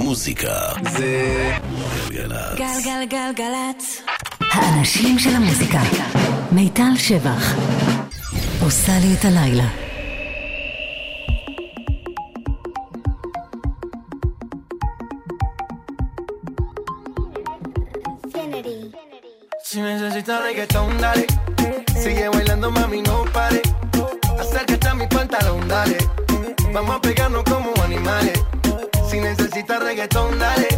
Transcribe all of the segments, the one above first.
מוזיקה זה גלגלצ. גלגלגלגלצ. האנשים של המוזיקה. מיטל שבח. עושה לי את הלילה. Si necesitas reggaetón, dale. Sigue bailando, mami, no pare. Acércate a mi pantalón, dale. Vamos a pegarnos como animales. Si necesitas reggaetón, dale.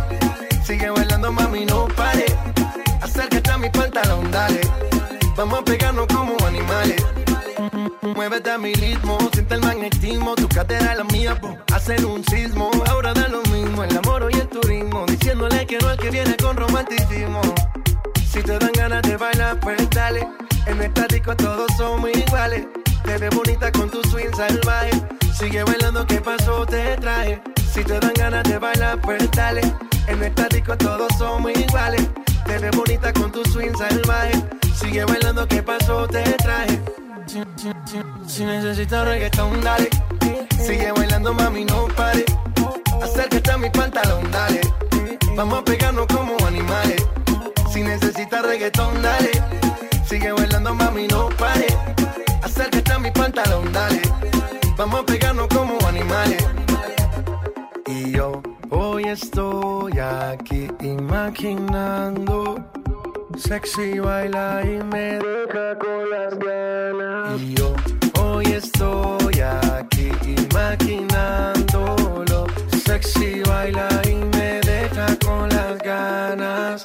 Sigue bailando, mami, no pare. Acércate a mi pantalón, dale. Vamos a pegarnos como animales. Muévete a mi ritmo, siente el magnetismo. Tu cadera es la mía, po. hacen un sismo. Ahora da lo mismo, el amor y el turismo. Diciéndole que no es que viene con romanticismo. Si te dan ganas de bailar, pues dale. En esta disco todos somos iguales. Te ves bonita con tu swing salvaje. Sigue bailando, ¿qué pasó? Te traje. Si te dan ganas de bailar, pues dale. En esta disco todos somos iguales. Te ves bonita con tu swing salvaje. Sigue bailando, ¿qué pasó? Te traje. Si, si, si, si necesitas reggaetón, dale. Sigue bailando, mami, no pare. Acércate a mi pantalón, dale. Vamos a pegarnos como animales. Si necesitas reggaetón, dale. Sigue bailando, mami, no pare. Acércate a mi pantalón, dale. Vamos a pegarnos como animales. Y yo hoy estoy aquí imaginando. Sexy baila y me deja con las ganas. Y yo hoy estoy aquí imaginándolo. Sexy baila y me deja con las ganas.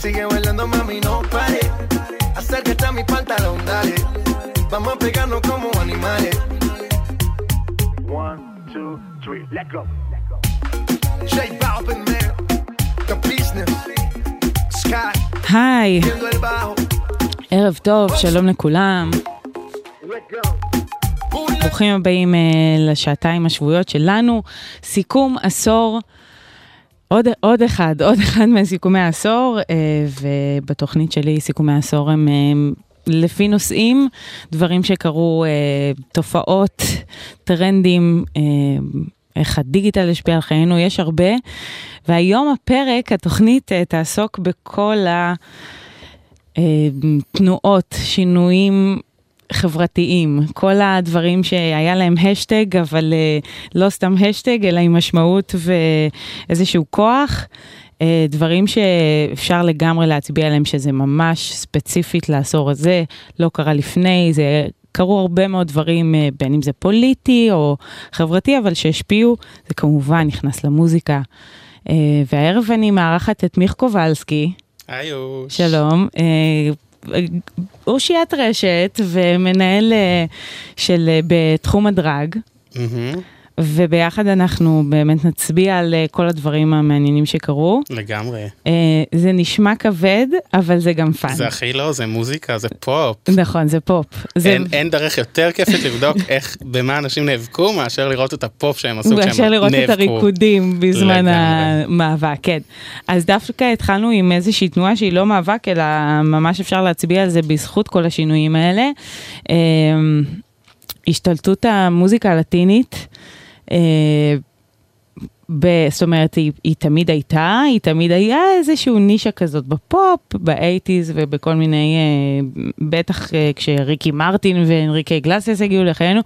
Sigue bailando, mami, no pare. Acércate a mi pantalón, dale. Vamos a pegarnos como animales. One, two, three, let go. J Balvin, man. The business. Sky. היי. ערב טוב, שלום לכולם. Let go. Booty, ברוכים הבאים אה, לשעתיים השבועיות שלנו. סיכום עשור, עוד, עוד אחד, עוד אחד מסיכומי העשור, אה, ובתוכנית שלי סיכומי העשור הם אה, לפי נושאים, דברים שקרו, אה, תופעות, טרנדים. איך הדיגיטל השפיע על חיינו, יש הרבה. והיום הפרק, התוכנית תעסוק בכל התנועות, שינויים חברתיים, כל הדברים שהיה להם השטג, אבל uh, לא סתם השטג, אלא עם משמעות ואיזשהו כוח. Uh, דברים שאפשר לגמרי להצביע עליהם שזה ממש ספציפית לעשור הזה, לא קרה לפני, זה קרו הרבה מאוד דברים, uh, בין אם זה פוליטי או חברתי, אבל שהשפיעו, זה כמובן נכנס למוזיקה. והערב אני מארחת את מיך קובלסקי. היוש. שלום. אושיית רשת ומנהל אה, של אה, בתחום הדראג, מהמם, וביחד אנחנו באמת נצביע על אה, כל הדברים המעניינים שקרו. לגמרי. אה, זה נשמע כבד, אבל זה גם fun. זה הכי לא, זה מוזיקה, זה פופ. נכון, זה פופ. זה אין, אין דרך יותר כיפית לבדוק איך, במה אנשים נאבקו, מאשר לראות את הפופ שהם עשו כשהם נאבקו. מאשר לראות את הריקודים בזמן לגמרי. המאבק, כן. אז דווקא התחלנו עם איזושהי תנועה שהיא לא מאבק, אלא ממש אפשר להצביע על זה בזכות כל השינויים האלה. אה, השתלטות המוזיקה הלטינית. אה, ב- זאת אומרת, היא, היא תמיד הייתה, היא תמיד היה איזשהו נישה כזאת בפופ, ב eighties ובכל מיני, אה, בטח אה, כשריקי מרטין ואנריקי איגלסיאס הגיעו לחיינו,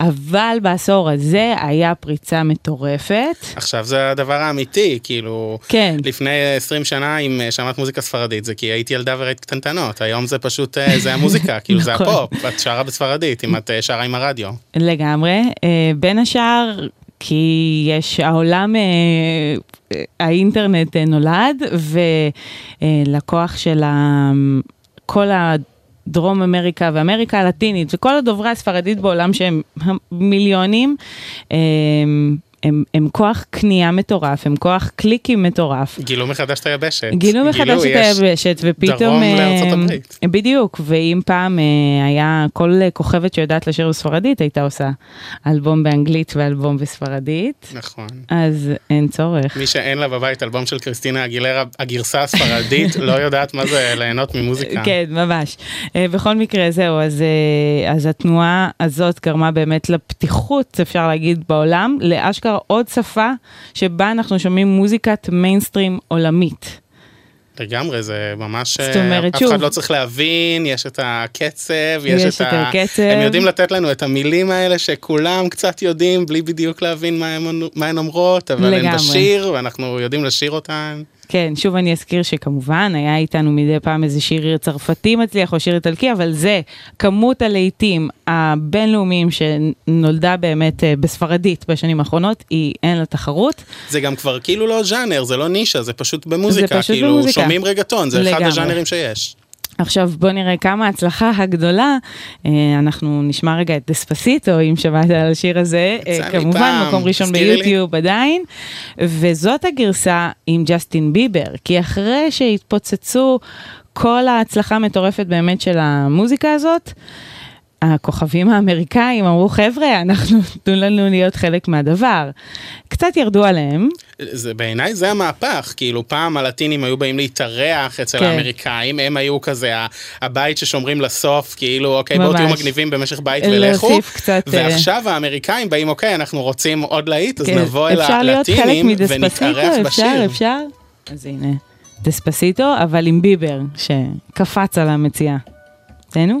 אבל בעשור הזה היה פריצה מטורפת. עכשיו זה הדבר האמיתי, כאילו, כן. לפני 20 שנה אם אה, שמעת מוזיקה ספרדית זה כי הייתי ילדה וראית קטנטנות, היום זה פשוט, אה, זה המוזיקה, כאילו זה נכון. הפופ, את שרה בספרדית, אם את אה, שרה עם הרדיו. לגמרי. אה, בין השאר, כי יש, העולם, אה, האינטרנט אה, נולד, ולקוח של ה... כל הדרום אמריקה ואמריקה הלטינית וכל הדוברי הספרדית בעולם שהם מיליונים, אה, הם, הם כוח קנייה מטורף, הם כוח קליקים מטורף. גילו מחדש את היבשת. גילו מחדש את היבשת, ופתאום... דרום אה, לארצות הברית. בדיוק, ואם פעם אה, היה כל כוכבת שיודעת לשיר בספרדית, הייתה עושה אלבום באנגלית ואלבום בספרדית, נכון. אז אין צורך. מי שאין לה בבית אלבום של קריסטינה אגילרה, הגרסה הספרדית, לא יודעת מה זה ליהנות ממוזיקה. כן, ממש. אה, בכל מקרה, זהו, אז, אז התנועה הזאת גרמה באמת לפתיחות, אפשר להגיד, בעולם, לאשכרה עוד שפה שבה אנחנו שומעים מוזיקת מיינסטרים עולמית. לגמרי, זה ממש... זאת אומרת, אף שוב- אחד לא צריך להבין, יש את הקצב, יש, יש את, את. הקצב. הם יודעים לתת לנו את המילים האלה שכולם קצת יודעים, בלי בדיוק להבין מה, הן אומרות, אבל הן. בשיר, ואנחנו יודעים לשיר אותן. כן, שוב אני אזכיר שכמובן היה איתנו מדי פעם איזה שיר צרפתי מצליח או שיר איטלקי, אבל זה כמות הלהיטים הבינלאומיים שנולדה באמת אה, בספרדית בשנים האחרונות, היא אין לה תחרות. זה גם כבר כאילו לא ז'אנר, זה לא נישה, זה פשוט במוזיקה, פשוט כאילו במוזיקה. שומעים רגטון, זה אחד לגמרי. הז'אנרים שיש. עכשיו בוא נראה כמה ההצלחה הגדולה, אה, אנחנו נשמע רגע את דספסיטו, אם שמעת על השיר הזה, אה, כמובן פעם, מקום ראשון תזכירי לי. ביוטיוב עדיין, וזאת הגרסה עם ג'סטין ביבר, כי אחרי שהתפוצצו כל ההצלחה המטורפת באמת של המוזיקה הזאת, הכוכבים האמריקאים אמרו, חבר'ה, אנחנו, תנו לנו להיות חלק מהדבר. קצת ירדו עליהם, זה בעיניי זה המהפך, כאילו פעם הלטינים היו באים להתארח אצל כן. האמריקאים, הם היו כזה הבית ששומרים לסוף, כאילו אוקיי בואו תהיו. מגניבים במשך בית להוסיף ולכו, קצת, אה, ועכשיו האמריקאים באים אוקיי אנחנו רוצים עוד להיט, אז כן, נבוא אל אפשר להיות חלק הלטינים מדספסיטו, ונתארח אפשר, בשיר. אפשר. אז הנה, דספסיטו, אבל עם ביבר, שקפץ על המציאה. תהנו.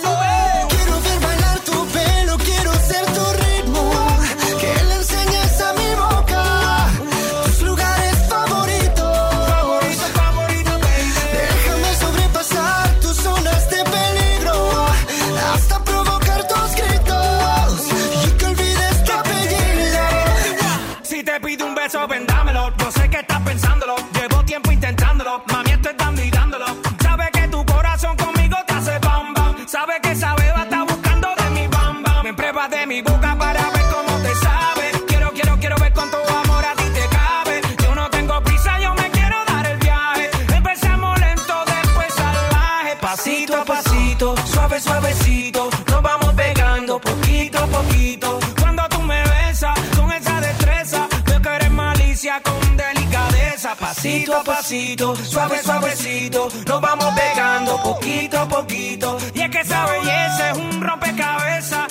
Pasito a pasito, suave suavecito, nos vamos pegando poquito a poquito. Y es que esa belleza es un rompecabezas,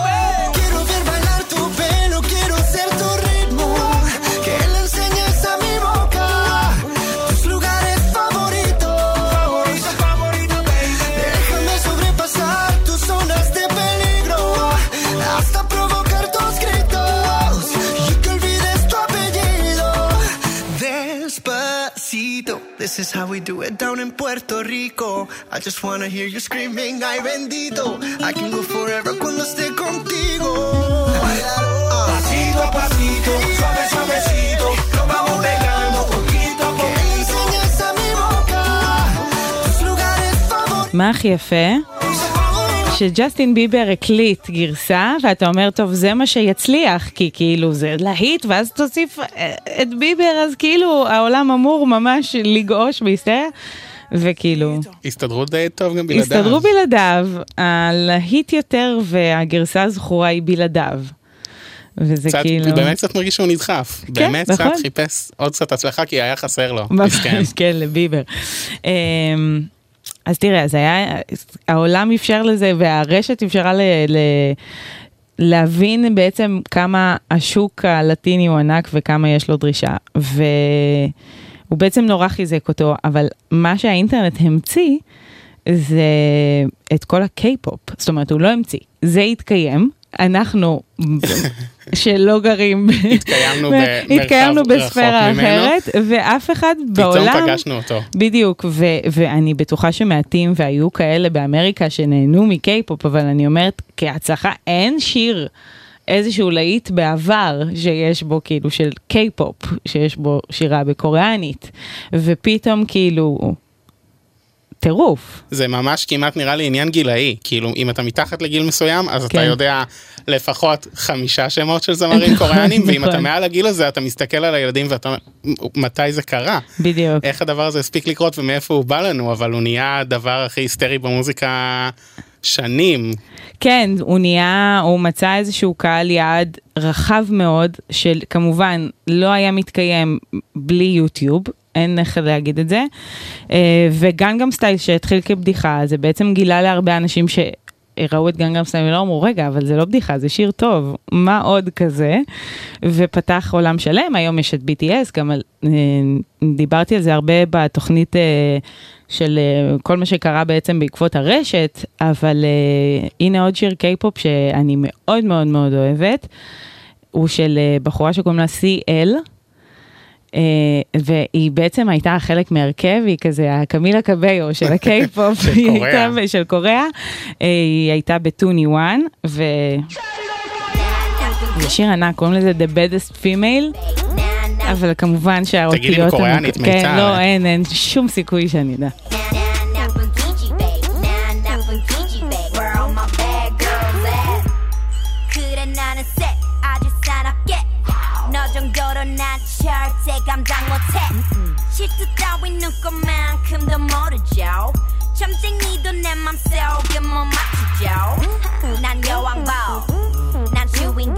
is how we do it down in Puerto Rico. I just wanna hear you screaming, ay bendito. I can go forever cuando esté contigo. Pasito a pasito, suave, suavecito, nos vamos pegando poquito a Que poquito. me enseñes a mi boca tus lugares favoritos. מה הכי יפה? שג'סטין ביבר הקליט גרסה, ואתה אומר, טוב, זה מה שיצליח, כי כאילו זה להיט, ואז תוסיף אה, את ביבר, אז כאילו העולם אמור ממש לגעוש בהיסטריה, וכאילו, הסתדרו די טוב גם בלעדיו. הסתדרו בלעדיו, הלהיט יותר והגרסה הזכורה היא בלעדיו. וזה קצת, כאילו... באמת קצת מרגיש שהוא נדחף. באמת קצת נכון. חיפש עוד קצת הצלחה כי היה חסר לו. מסכן. כן, לביבר. אז תראה, אז היה, העולם אפשר לזה והרשת אפשרה ל, ל, להבין בעצם כמה השוק הלטיני הוא ענק וכמה יש לו דרישה. והוא בעצם נורא חיזק אותו, אבל מה שהאינטרנט המציא זה את כל הקיי-פופ. זאת אומרת, הוא לא המציא, זה התקיים. אנחנו שלא גרים, התקיימנו בספירה. אחרת, ואף אחד פתאום בעולם, פגשנו אותו. בדיוק, ו- ואני בטוחה שמעטים והיו כאלה באמריקה שנהנו מקיי-פופ, אבל אני אומרת, כהצלחה, אין שיר, איזשהו להיט בעבר שיש בו כאילו של קיי-פופ, שיש בו שירה בקוריאנית, ופתאום כאילו, טירוף. זה ממש כמעט נראה לי עניין גילאי, כאילו אם אתה מתחת לגיל מסוים אז אתה כן. יודע לפחות חמישה שמות של זמרים קוריאנים, ואם אתה נכון. מעל הגיל הזה אתה מסתכל על הילדים ואתה אומר מתי זה קרה, בדיוק. איך הדבר הזה הספיק לקרות ומאיפה הוא בא לנו, אבל הוא נהיה הדבר הכי היסטרי במוזיקה שנים, כן, הוא נהיה, הוא מצא איזשהו קהל יעד רחב מאוד, של כמובן לא היה מתקיים בלי יוטיוב, אין איך להגיד את זה, אה, וגנגם סטייל שהתחיל כבדיחה, זה בעצם גילה להרבה אנשים ש... ראו את גנגם סטייל ולא אמרו, רגע, אבל זה לא בדיחה, זה שיר טוב, מה עוד כזה? ופתח עולם שלם, היום יש את BTS, גם על, אה, דיברתי על זה הרבה בתוכנית אה, של כל מה שקרה בעצם בעקבות הרשת, אבל הנה עוד שיר קיי-פופ שאני מאוד מאוד מאוד אוהבת, הוא של בחורה שקוראים לה CL. Uh, והיא בעצם הייתה חלק מהרכב, היא כזה הקמילה קאביו של הקיי-פופ, של היא קוריאה. הייתה, של קוריאה, uh, היא הייתה בטוני וואן, ו... זה שיר ענק, קוראים לזה The Baddest Female, אבל כמובן שהאותיות... תגידי בקוריאנית, כן, מיצה. לא, אין, אין שום סיכוי שאני אדע. 감당 못해 실수 따윈 눈꽃만큼도 모르죠 점쟁이도 내 맘속에 못 맞추죠 난 여왕벌 난 주인공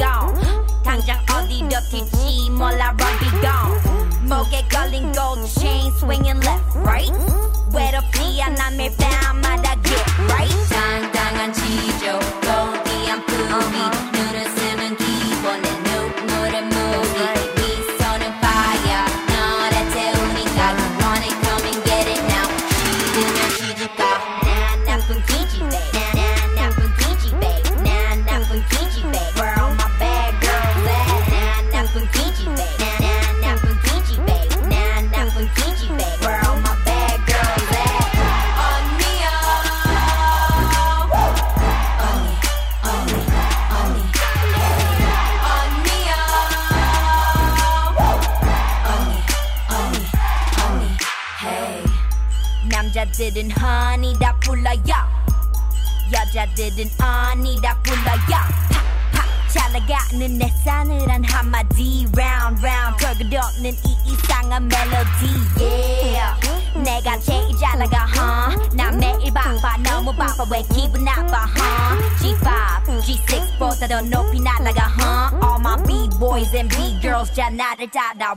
당장 어디로 튈지 몰라 run be gone 목에 걸린 gold chain swinging left right 외롭지 않아 매일 밤마다 남자들은 honey 다 불러요 여자들은 언니 다 불러요 팍팍 잘 나가는 내 싸늘한 한마디 round round 별것 없는 이 이상한 멜로디 yeah 내가 제일 잘 나가 huh 나 매일 바빠 너무 바빠 왜 기분 나빠 huh G5 G6보다 더 높이 날아가 huh all my B-boys and B-girls 자 나를 따라와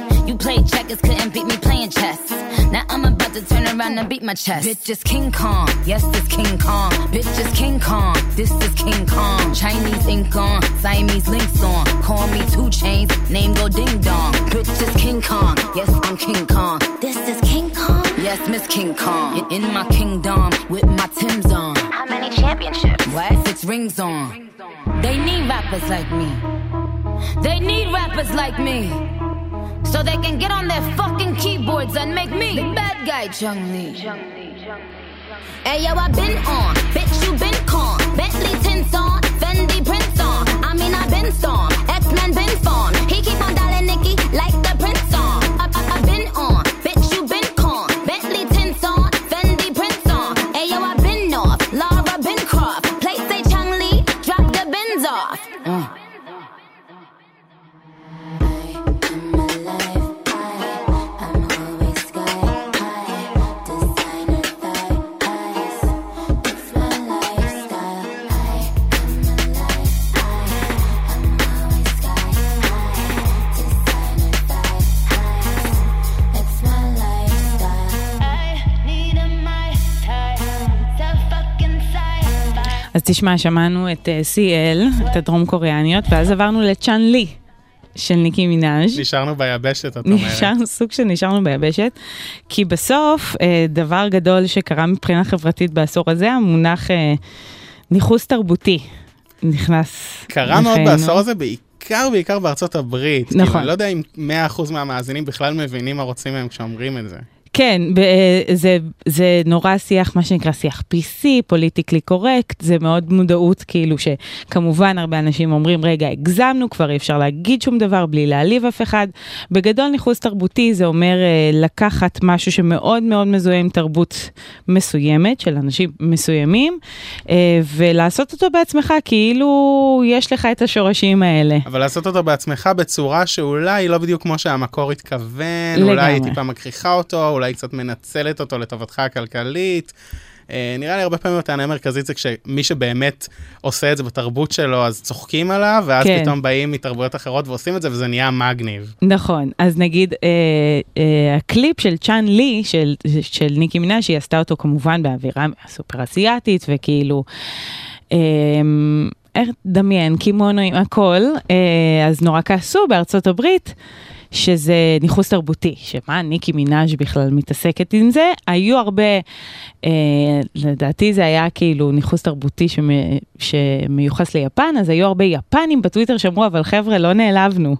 You played checkers, couldn't beat me playing chess. Now I'm about to turn around and beat my chest. Bitch is King Kong, yes, this King Kong. Bitch is King Kong, this is King Kong. Chinese ink on, Siamese links on. Call me two chains, name go ding dong. Bitch is King Kong, yes, I'm King Kong. This is King Kong, yes, Miss King Kong. In, in my kingdom with my Tim's on. How many championships? What? Six rings on. They need rappers like me. They need rappers like me. So they can get on their fucking keyboards and make me the bad guy, Chung Lee. Hey yo, I been on, bitch you been con. Bentley tints on, Fendi prints on. I mean I been storm, X-Men been formed. תשמע, שמענו את אה, CL, את הדרום קוריאניות, ואז עברנו לצ'אן לי של ניקי מנאז'. נשארנו ביבשת, את אומרת. נשארנו, סוג של נשארנו ביבשת, כי בסוף אה, דבר גדול שקרה מבחינה חברתית בעשור הזה, המונח אה, ניכוס תרבותי נכנס קרה מאוד לחיינו. בעשור הזה, בעיקר בעיקר בארצות הברית. כאילו, נכון. אני לא יודע אם 100% מהמאזינים בכלל מבינים מה רוצים מהם כשאומרים את זה. כן, ב- זה, זה נורא שיח, מה שנקרא שיח PC, פוליטיקלי קורקט, זה מאוד מודעות, כאילו שכמובן הרבה אנשים אומרים, רגע, הגזמנו, כבר אי אפשר להגיד שום דבר בלי להעליב אף אחד. בגדול ניכוס תרבותי זה אומר אה, לקחת משהו שמאוד מאוד מזוהה עם תרבות מסוימת, של אנשים מסוימים, אה, ולעשות אותו בעצמך, כאילו יש לך את השורשים האלה. אבל לעשות אותו בעצמך בצורה שאולי לא בדיוק כמו שהמקור התכוון, לגמרי. אולי היא טיפה מכריחה אותו, אולי קצת מנצלת אותו לטובתך הכלכלית. אה, נראה לי הרבה פעמים הטענה המרכזית זה כשמי שבאמת עושה את זה בתרבות שלו, אז צוחקים עליו, ואז כן. פתאום באים מתרבויות אחרות ועושים את זה, וזה נהיה מגניב. נכון, אז נגיד אה, אה, הקליפ של צ'אן לי, של, של ניקי מנאז', שהיא עשתה אותו כמובן באווירה סופר אסיאתית, וכאילו, אה, איך דמיין, קימונו עם הכל, אה, אז נורא כעסו בארצות הברית. שזה ניכוס תרבותי, שמה ניקי מנאז' בכלל מתעסקת עם זה, היו הרבה, אה, לדעתי זה היה כאילו ניכוס תרבותי שמ, שמיוחס ליפן, אז היו הרבה יפנים בטוויטר שאמרו, אבל חבר'ה, לא נעלבנו.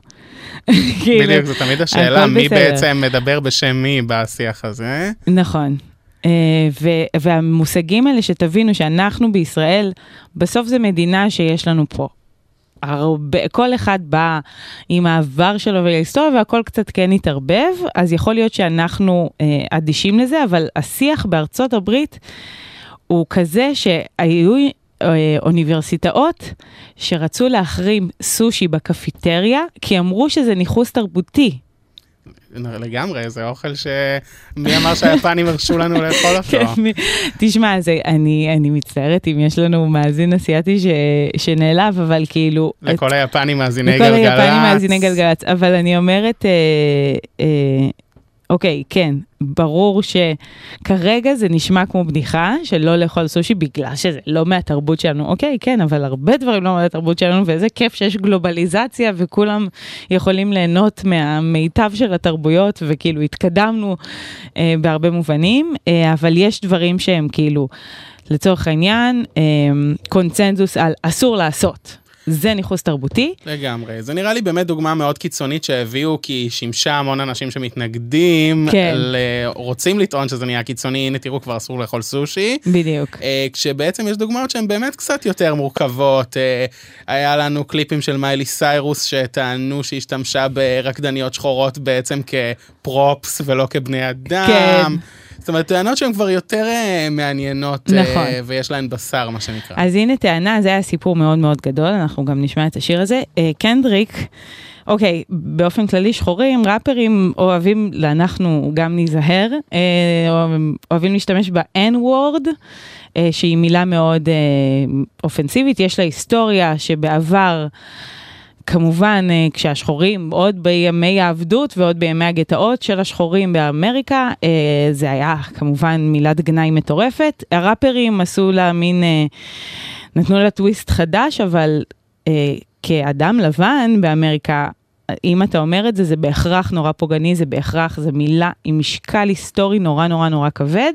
כאילו, בדיוק, זו תמיד השאלה, מי בסדר. בעצם מדבר בשם מי בשיח הזה. נכון. Uh, ו- והמושגים האלה שתבינו שאנחנו בישראל, בסוף זה מדינה שיש לנו פה. הרבה, כל אחד בא עם העבר שלו וההיסטוריה והכל קצת כן התערבב, אז יכול להיות שאנחנו uh, אדישים לזה, אבל השיח בארצות הברית הוא כזה שהיו אה, אוניברסיטאות שרצו להחרים סושי בקפיטריה, כי אמרו שזה ניכוס תרבותי. לגמרי, זה אוכל ש... מי אמר שהיפנים הרשו לנו לאכול אותו? כן, תשמע, אני, אני מצטערת אם יש לנו מאזין אסיאתי ש, שנעלב, אבל כאילו... לכל היפנים מאזיני לכל גלגלצ. היפנים מאזיני גלגלצ, אבל אני אומרת, אה, אה, אוקיי, כן, ברור שכרגע זה נשמע כמו בדיחה של לא לאכול סושי בגלל שזה לא מהתרבות שלנו. אוקיי, כן, אבל הרבה דברים לא מהתרבות שלנו, ואיזה כיף שיש גלובליזציה וכולם יכולים ליהנות מהמיטב של התרבויות, וכאילו התקדמנו אה, בהרבה מובנים, אה, אבל יש דברים שהם כאילו, לצורך העניין, אה, קונצנזוס על אסור לעשות. זה ניכוס תרבותי. לגמרי. זה נראה לי באמת דוגמה מאוד קיצונית שהביאו, כי היא שימשה המון אנשים שמתנגדים, כן. ל... רוצים לטעון שזה נהיה קיצוני, הנה תראו כבר אסור לאכול סושי. בדיוק. אה, כשבעצם יש דוגמאות שהן באמת קצת יותר מורכבות. אה, היה לנו קליפים של מיילי סיירוס שטענו שהיא השתמשה ברקדניות שחורות בעצם כפרופס ולא כבני אדם. כן. זאת אומרת, טענות שהן כבר יותר אה, מעניינות, אה, נכון. ויש להן בשר, מה שנקרא. אז הנה טענה, זה היה סיפור מאוד מאוד גדול, אנחנו גם נשמע את השיר הזה. אה, קנדריק, אוקיי, באופן כללי שחורים, ראפרים אוהבים, אנחנו גם ניזהר, אוהבים- להשתמש ב-N-word. שהיא מילה מאוד אה, אופנסיבית, יש לה היסטוריה שבעבר, כמובן, אה, כשהשחורים, עוד בימי העבדות ועוד בימי הגטאות של השחורים באמריקה, אה, זה היה כמובן מילת גנאי מטורפת. הראפרים עשו לה מין, אה, נתנו לה טוויסט חדש, אבל כאדם לבן באמריקה, אם אתה אומר את זה, זה בהכרח נורא פוגעני, זה בהכרח, זו מילה עם משקל היסטורי נורא נורא נורא כבד,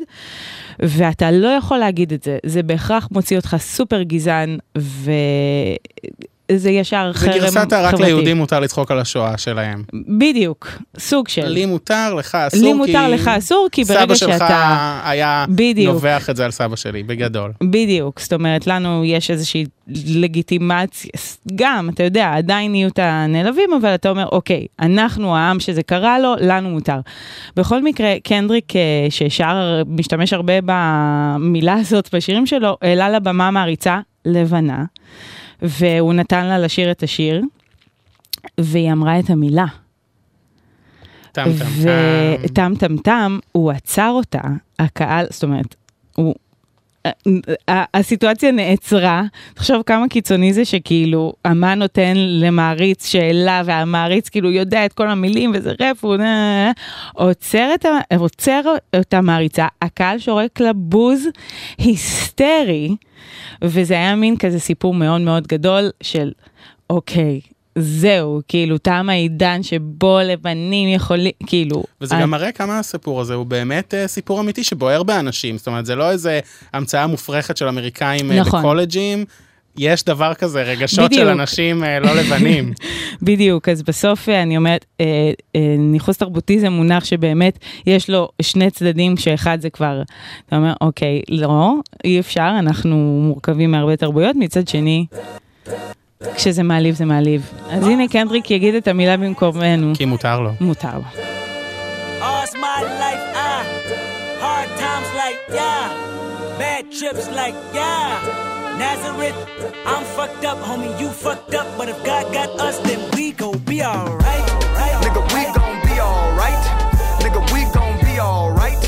ואתה לא יכול להגיד את זה, זה בהכרח מוציא אותך סופר גזען, וזה ישר זה חרם גרסת רק חברתי. ליהודים מותר לצחוק על השואה שלהם. בדיוק, סוג של. לי מותר, לך אסור, לי כי... מותר, לך אסור, כי סבא ברגע שלך שאתה... היה בדיוק. נובח את זה על סבא שלי, בגדול. בדיוק, זאת אומרת, לנו יש איזושהי לגיטימציה, גם, אתה יודע, עדיין יהיו את הנעלבים, אבל אתה אומר, אוקיי, אנחנו העם שזה קרה לו, לנו מותר. בכל מקרה, קנדריק, אה, ששר, משתמש הרבה במילה הזאת בשירים שלו, העלה לבמה מעריצה לבנה, והוא נתן לה לשיר את השיר, והיא אמרה את המילה. טם טם טם. וטם טם טם, הוא עצר אותה, הקהל, זאת אומרת, הוא... הסיטואציה נעצרה, תחשוב כמה קיצוני זה שכאילו אמן נותן למעריץ שאלה והמעריץ כאילו יודע את כל המילים וזה רף, הוא עוצר את, עוצר את המעריצה, הקהל שורק לה בוז היסטרי, וזה היה מין כזה סיפור מאוד מאוד גדול של אוקיי. זהו, כאילו, תם העידן שבו לבנים יכולים, כאילו... וזה ה- גם מראה כמה הסיפור הזה הוא באמת אה, סיפור אמיתי שבוער באנשים. זאת אומרת, זה לא איזה המצאה מופרכת של אמריקאים אה, נכון. בקולג'ים. יש דבר כזה, רגשות של בדיוק. אנשים אה, לא לבנים. בדיוק, אז בסוף אני אומרת, אה, אה, ניכוס תרבותי זה מונח שבאמת יש לו שני צדדים, שאחד זה כבר, אתה אומר, אוקיי, לא, אי אפשר, אנחנו מורכבים מהרבה תרבויות, מצד שני, כשזה מעליב זה מעליב. אז הנה קנדריק יגיד את המילה במקומנו. כי מותר לו. מותר לו. All's my life, ah. Hard times like, yeah. Bad trips like, yeah. Nazareth, I'm fucked up, homie, you fucked up. But if God got us, then we gon' be alright. Right? Nigga, we gon' be alright. Nigga, we gon' be alright.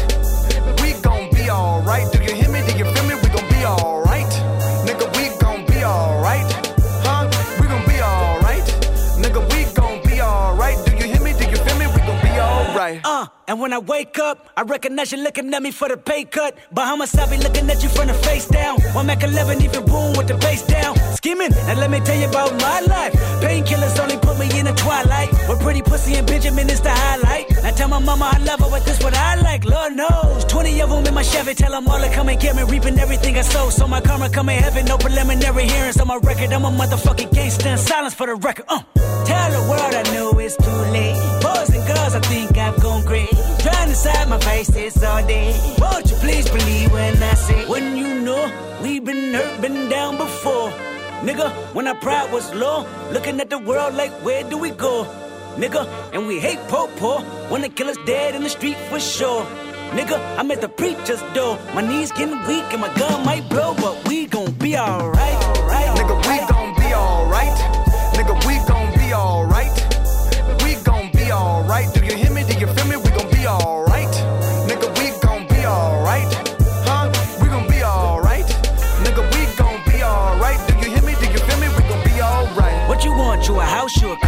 Uh, and when I wake up, I recognize you looking at me for the pay cut. Bahamas, I be looking at you from the face down. One Mac 11, even boom with the bass down. Skimming, and let me tell you about my life. Painkillers only put me in the twilight. With pretty pussy and Benjamin is the highlight. Now tell my mama I love her, but this what I like. Lord knows. 20 of them in my Chevy, tell them all to come and get me. Reaping everything I sow. So my karma come in heaven, no preliminary hearings on my record. I'm a motherfucking gangster in silence for the record. Uh. Tell the world I know it's too late. Boys and girls, I think I've gone crazy. Trying to side my faces all day. Won't you please believe when I say, when you know we've been hurt, been down before. Nigga, when our pride was low, looking at the world like, where do we go? nigga. And we hate po po. Wanna kill us dead in the street for sure. Nigga, I'm at the preacher's door. My knees getting weak and my gun might blow, but we gon' be alright. Right, nigga, we gon' be alright. Nigga, we gon' be alright. We gon' be alright. Do you hear me? Do you feel me? We gon' be alright. Nigga, we gon' be alright. Huh? We gon' be alright. Nigga, we gon' be alright. Do you hear me? Do you feel me? We gon' be alright. What you want? You a house? You a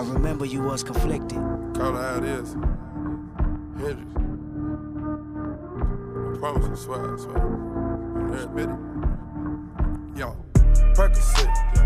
I remember you was conflicted. Call it how it is. Hendrix. I promise I swear, I swear. You admit it. Yo, Percocet.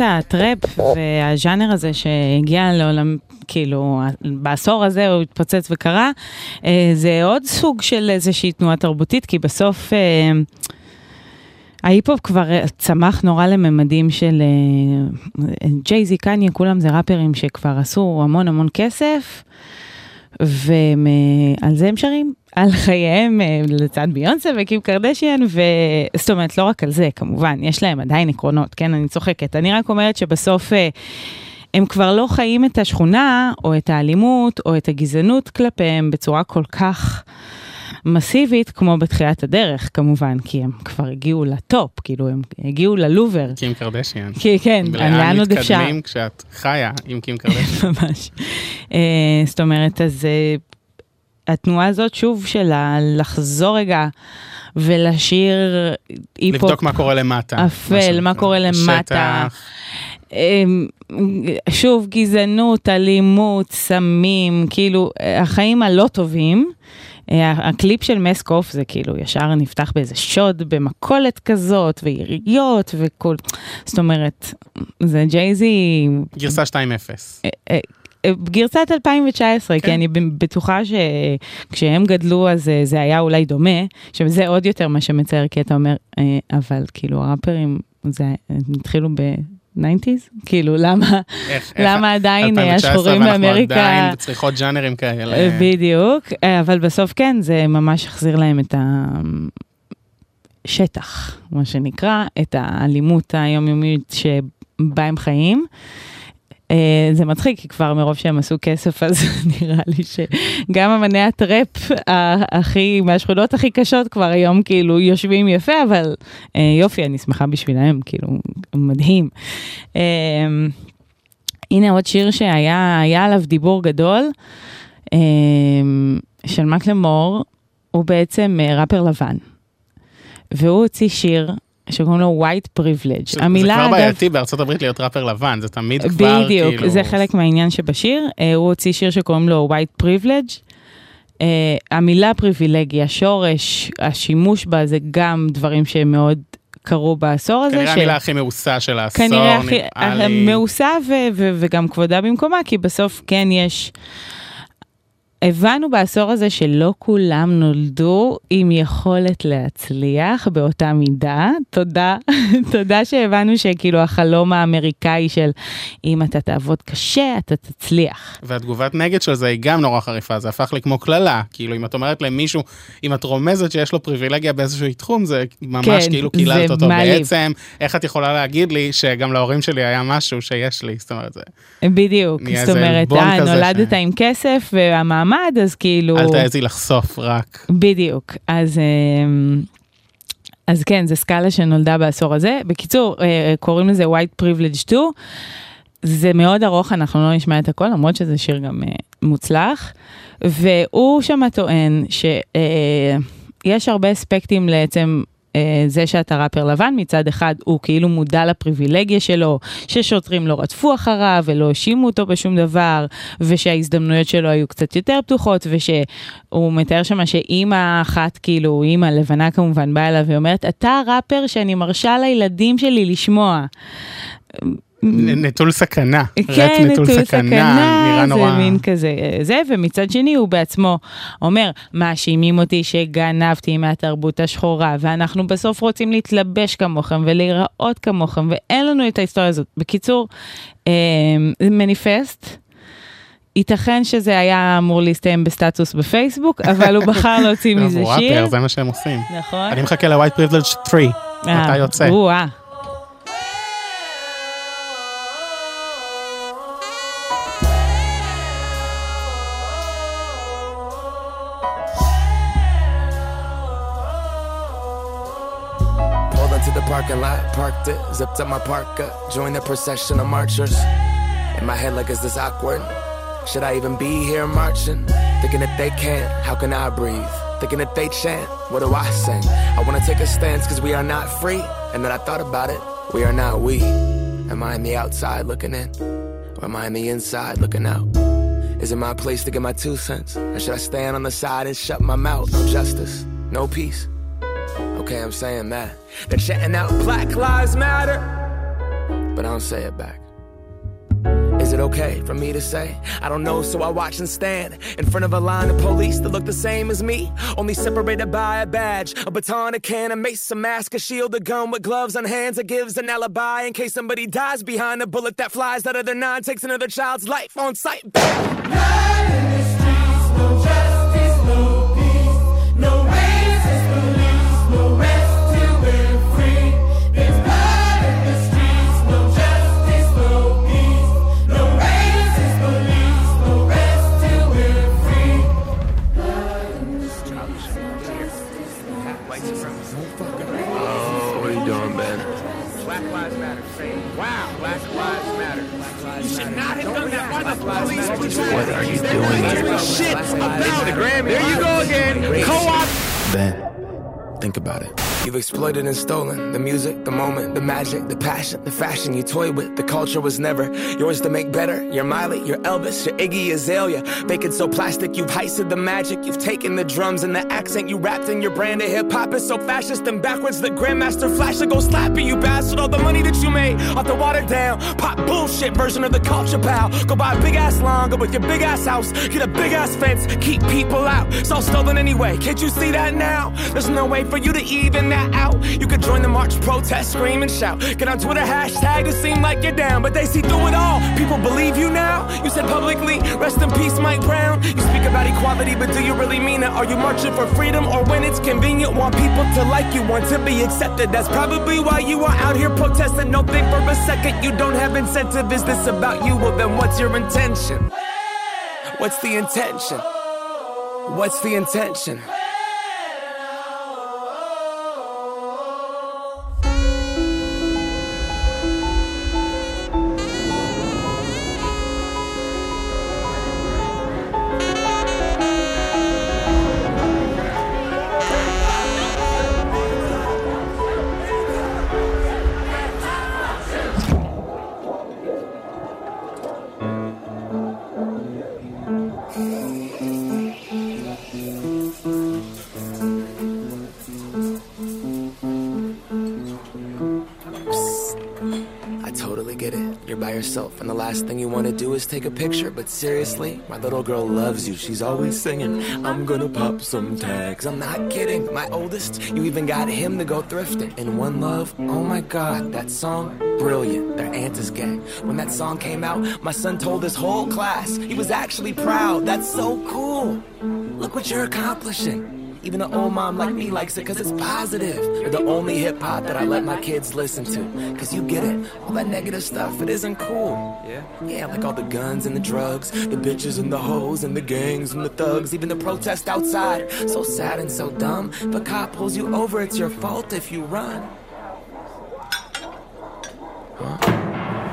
הזכרת הטראפ והז'אנר הזה שהגיע לעולם, כאילו, בעשור הזה הוא התפוצץ וקרה, אה, זה עוד סוג של איזושהי תנועה תרבותית, כי בסוף... אה, ההיפ-הופ כבר צמח נורא לממדים של אה, ג'ייזי, קניה, כולם זה ראפרים שכבר עשו המון המון כסף, ועל זה הם שרים. על חייהם אה, לצד ביונסה וקים קרדשיאן, וזאת אומרת, לא רק על זה, כמובן, יש להם עדיין עקרונות, כן, אני צוחקת. אני רק אומרת שבסוף... אה, הם כבר לא חיים את השכונה, או את האלימות, או את הגזענות כלפיהם בצורה כל כך מסיבית כמו בתחילת הדרך, כמובן, כי הם כבר הגיעו לטופ, כאילו הם הגיעו ללובר. קים קרדשיאן. כי, כן, לאן עוד אפשר. לאן מתקדמים כשאת חיה עם קים קרדשיאן. ממש. אה, זאת אומרת, אז התנועה הזאת שוב של לחזור רגע ולשיר היפ-הופ. לבדוק מה קורה למטה. אפל, מה קורה למטה. אמ, שוב, גזענות, אלימות, סמים, כאילו, החיים הלא טובים. אה, הקליפ של מסקוף זה כאילו ישר נפתח באיזה שוד במכולת כזאת, ויריות וכל, זאת אומרת, זה ג'ייזי... גרסה 2.0. גרסת 2019, כי אני בטוחה שכשהם גדלו אז אה, זה היה אולי דומה, שזה עוד יותר מה שמצער, כי אתה אומר, אה, אבל כאילו הראפרים, זה, הם התחילו ב-90's? כאילו, למה, איך- למה איך- עדיין 2019 השחורים באמריקה... עדיין צריכות ג'אנרים כאלה. אה, בדיוק, אבל בסוף כן, זה ממש החזיר להם את השטח, מה שנקרא, את האלימות היומיומית שבה הם חיים. אה, זה מצחיק, כי כבר מרוב שהם עשו כסף, אז נראה לי שגם אמני הטראפ הכי, מהשכונות הכי קשות כבר היום כאילו יושבים יפה, אבל אה, יופי, אני שמחה בשבילם, כאילו, מדהים. אה, הנה עוד שיר שהיה היה עליו דיבור גדול, אה, של מקלמור, הוא בעצם אה, ראפר לבן. והוא הוציא שיר שקוראים לו white privilege. זה המילה, כבר אגב, בעייתי בארצות הברית להיות ראפר לבן, זה תמיד כבר בדיוק, כאילו... זה חלק מהעניין שבשיר. אה, הוא הוציא שיר שקוראים לו white privilege. אה, המילה פריבילגיה, השורש, השימוש בה זה גם דברים שמאוד קרו בעשור הזה. כנראה ש- המילה הכי מאוסה של העשור, כנראה הכי. מאוסה ו- ו- וגם כבודה במקומה, כי בסוף כן יש... הבנו בעשור הזה שלא כולם נולדו עם יכולת להצליח באותה מידה. תודה, תודה שהבנו שכאילו החלום האמריקאי של אם אתה תעבוד קשה, אתה תצליח. והתגובת נגד של זה היא גם נורא חריפה, זה הפך לי כמו קללה. כאילו, אם את אומרת למישהו, אם את רומזת שיש לו פריבילגיה באיזשהו תחום, זה ממש כן, כאילו קיללת אותו. מעליב. בעצם, איך את יכולה להגיד לי שגם להורים שלי היה משהו שיש לי? זאת אומרת, זה... בדיוק, זאת אומרת, אה, נולדת ש- עם כסף והמעמד, אז כאילו... אל תעזי לחשוף רק. בדיוק, אז, אמ, אז כן, זו סקאלה שנולדה בעשור הזה. בקיצור, אה, קוראים לזה white privilege 2. זה מאוד ארוך, אנחנו לא נשמע את הכל, למרות שזה שיר גם אה, מוצלח. והוא שם טוען שיש הרבה אספקטים לעצם אה, זה שאתה ראפר לבן, מצד אחד הוא כאילו מודע לפריבילגיה שלו, ששוטרים לא רדפו אחריו ולא האשימו אותו בשום דבר, ושההזדמנויות שלו היו קצת יותר פתוחות, ושהוא מתאר שם שאימא אחת, כאילו, אימא לבנה כמובן, באה אליו ואומרת, אתה ראפר שאני מרשה לילדים שלי לשמוע. נטול סכנה. כן, רap נטול סכנה, נראה זה נורא... מין כזה, אה, זה, ומצד שני הוא בעצמו אומר, מאשימים אותי שגנבתי מהתרבות השחורה, ואנחנו בסוף רוצים להתלבש כמוכם ולהיראות כמוכם, ואין לנו את ההיסטוריה הזאת. בקיצור, אה, מניפסט. ייתכן שזה היה אמור להסתיים בסטטוס בפייסבוק, אבל הוא בחר להוציא מזה הוא שיר. ראפר, זה מה שהם עושים. נכון. אני מחכה ל-white privilege 3. אה, מתי יוצא? Parking lot, parked it, zipped up my parka, joined the procession of marchers. In my head, like, is this awkward? Should I even be here marching? Thinking if they can't, how can I breathe? Thinking if they chant, what do I sing? I wanna take a stance cause we are not free. And then I thought about it, we are not we. Am I on the outside looking in? Or am I on the inside looking out? Is it my place to get my two cents? Or should I stand on the side and shut my mouth? No justice, no peace. Okay, I'm saying that. They're chanting out Black Lives Matter, but I don't say it back. Is it okay for me to say? I don't know, so I watch and stand in front of a line of police that look the same as me, only separated by a badge, a baton, a can, a mace, a mask, a shield, a gun with gloves on hands that gives an alibi in case somebody dies behind a bullet that flies out of their nine, takes another child's life on sight. About it. There you go again. Co-op. Ben, think about it. You've exploited and stolen the music, the moment, the magic, the passion, the fashion you toy with. The culture was never yours to make better. You're Miley, you're Elvis, you're Iggy Azalea. Bacon so plastic, you've heisted the magic. You've taken the drums and the accent you wrapped in your brand of hip hop is so fascist and backwards. The Grandmaster Flash to go slapping you bastard. All the money that you made off the watered down pop bullshit version of the culture pal. Go buy a big ass lawn, go with your big ass house, get a big ass fence, keep people out. It's all stolen anyway. Can't you see that now? There's no way for you to even that out. You could join the march, protest, scream and shout. Get on Twitter, hashtag it seem like you're down, but they see through it all. People believe you now. You said publicly, rest in peace, Mike Brown. You speak about equality, but do you really mean it? Are you marching for freedom or when it's convenient? Want people to like you, want to be accepted. That's probably why you are out here protesting. Don't think for a second you don't have incentive. Is this about you? Well, then what's your intention? What's the intention? What's the intention? Last thing you want to do is take a picture. But seriously, my little girl loves you. She's always singing, I'm gonna pop some tags. I'm not kidding. My oldest, you even got him to go thrifting. In One Love, oh my god, that song, brilliant. Their aunt is gay. When that song came out, my son told his whole class he was actually proud. That's so cool. Look what you're accomplishing. Even an old mom like me likes it because it's positive. You're the only hip hop that I let my kids listen to. Because you get it. All that negative stuff, it isn't cool. Yeah? Yeah, like all the guns and the drugs, the bitches and the hoes and the gangs and the thugs, even the protest outside. So sad and so dumb. If a cop pulls you over, it's your fault if you run.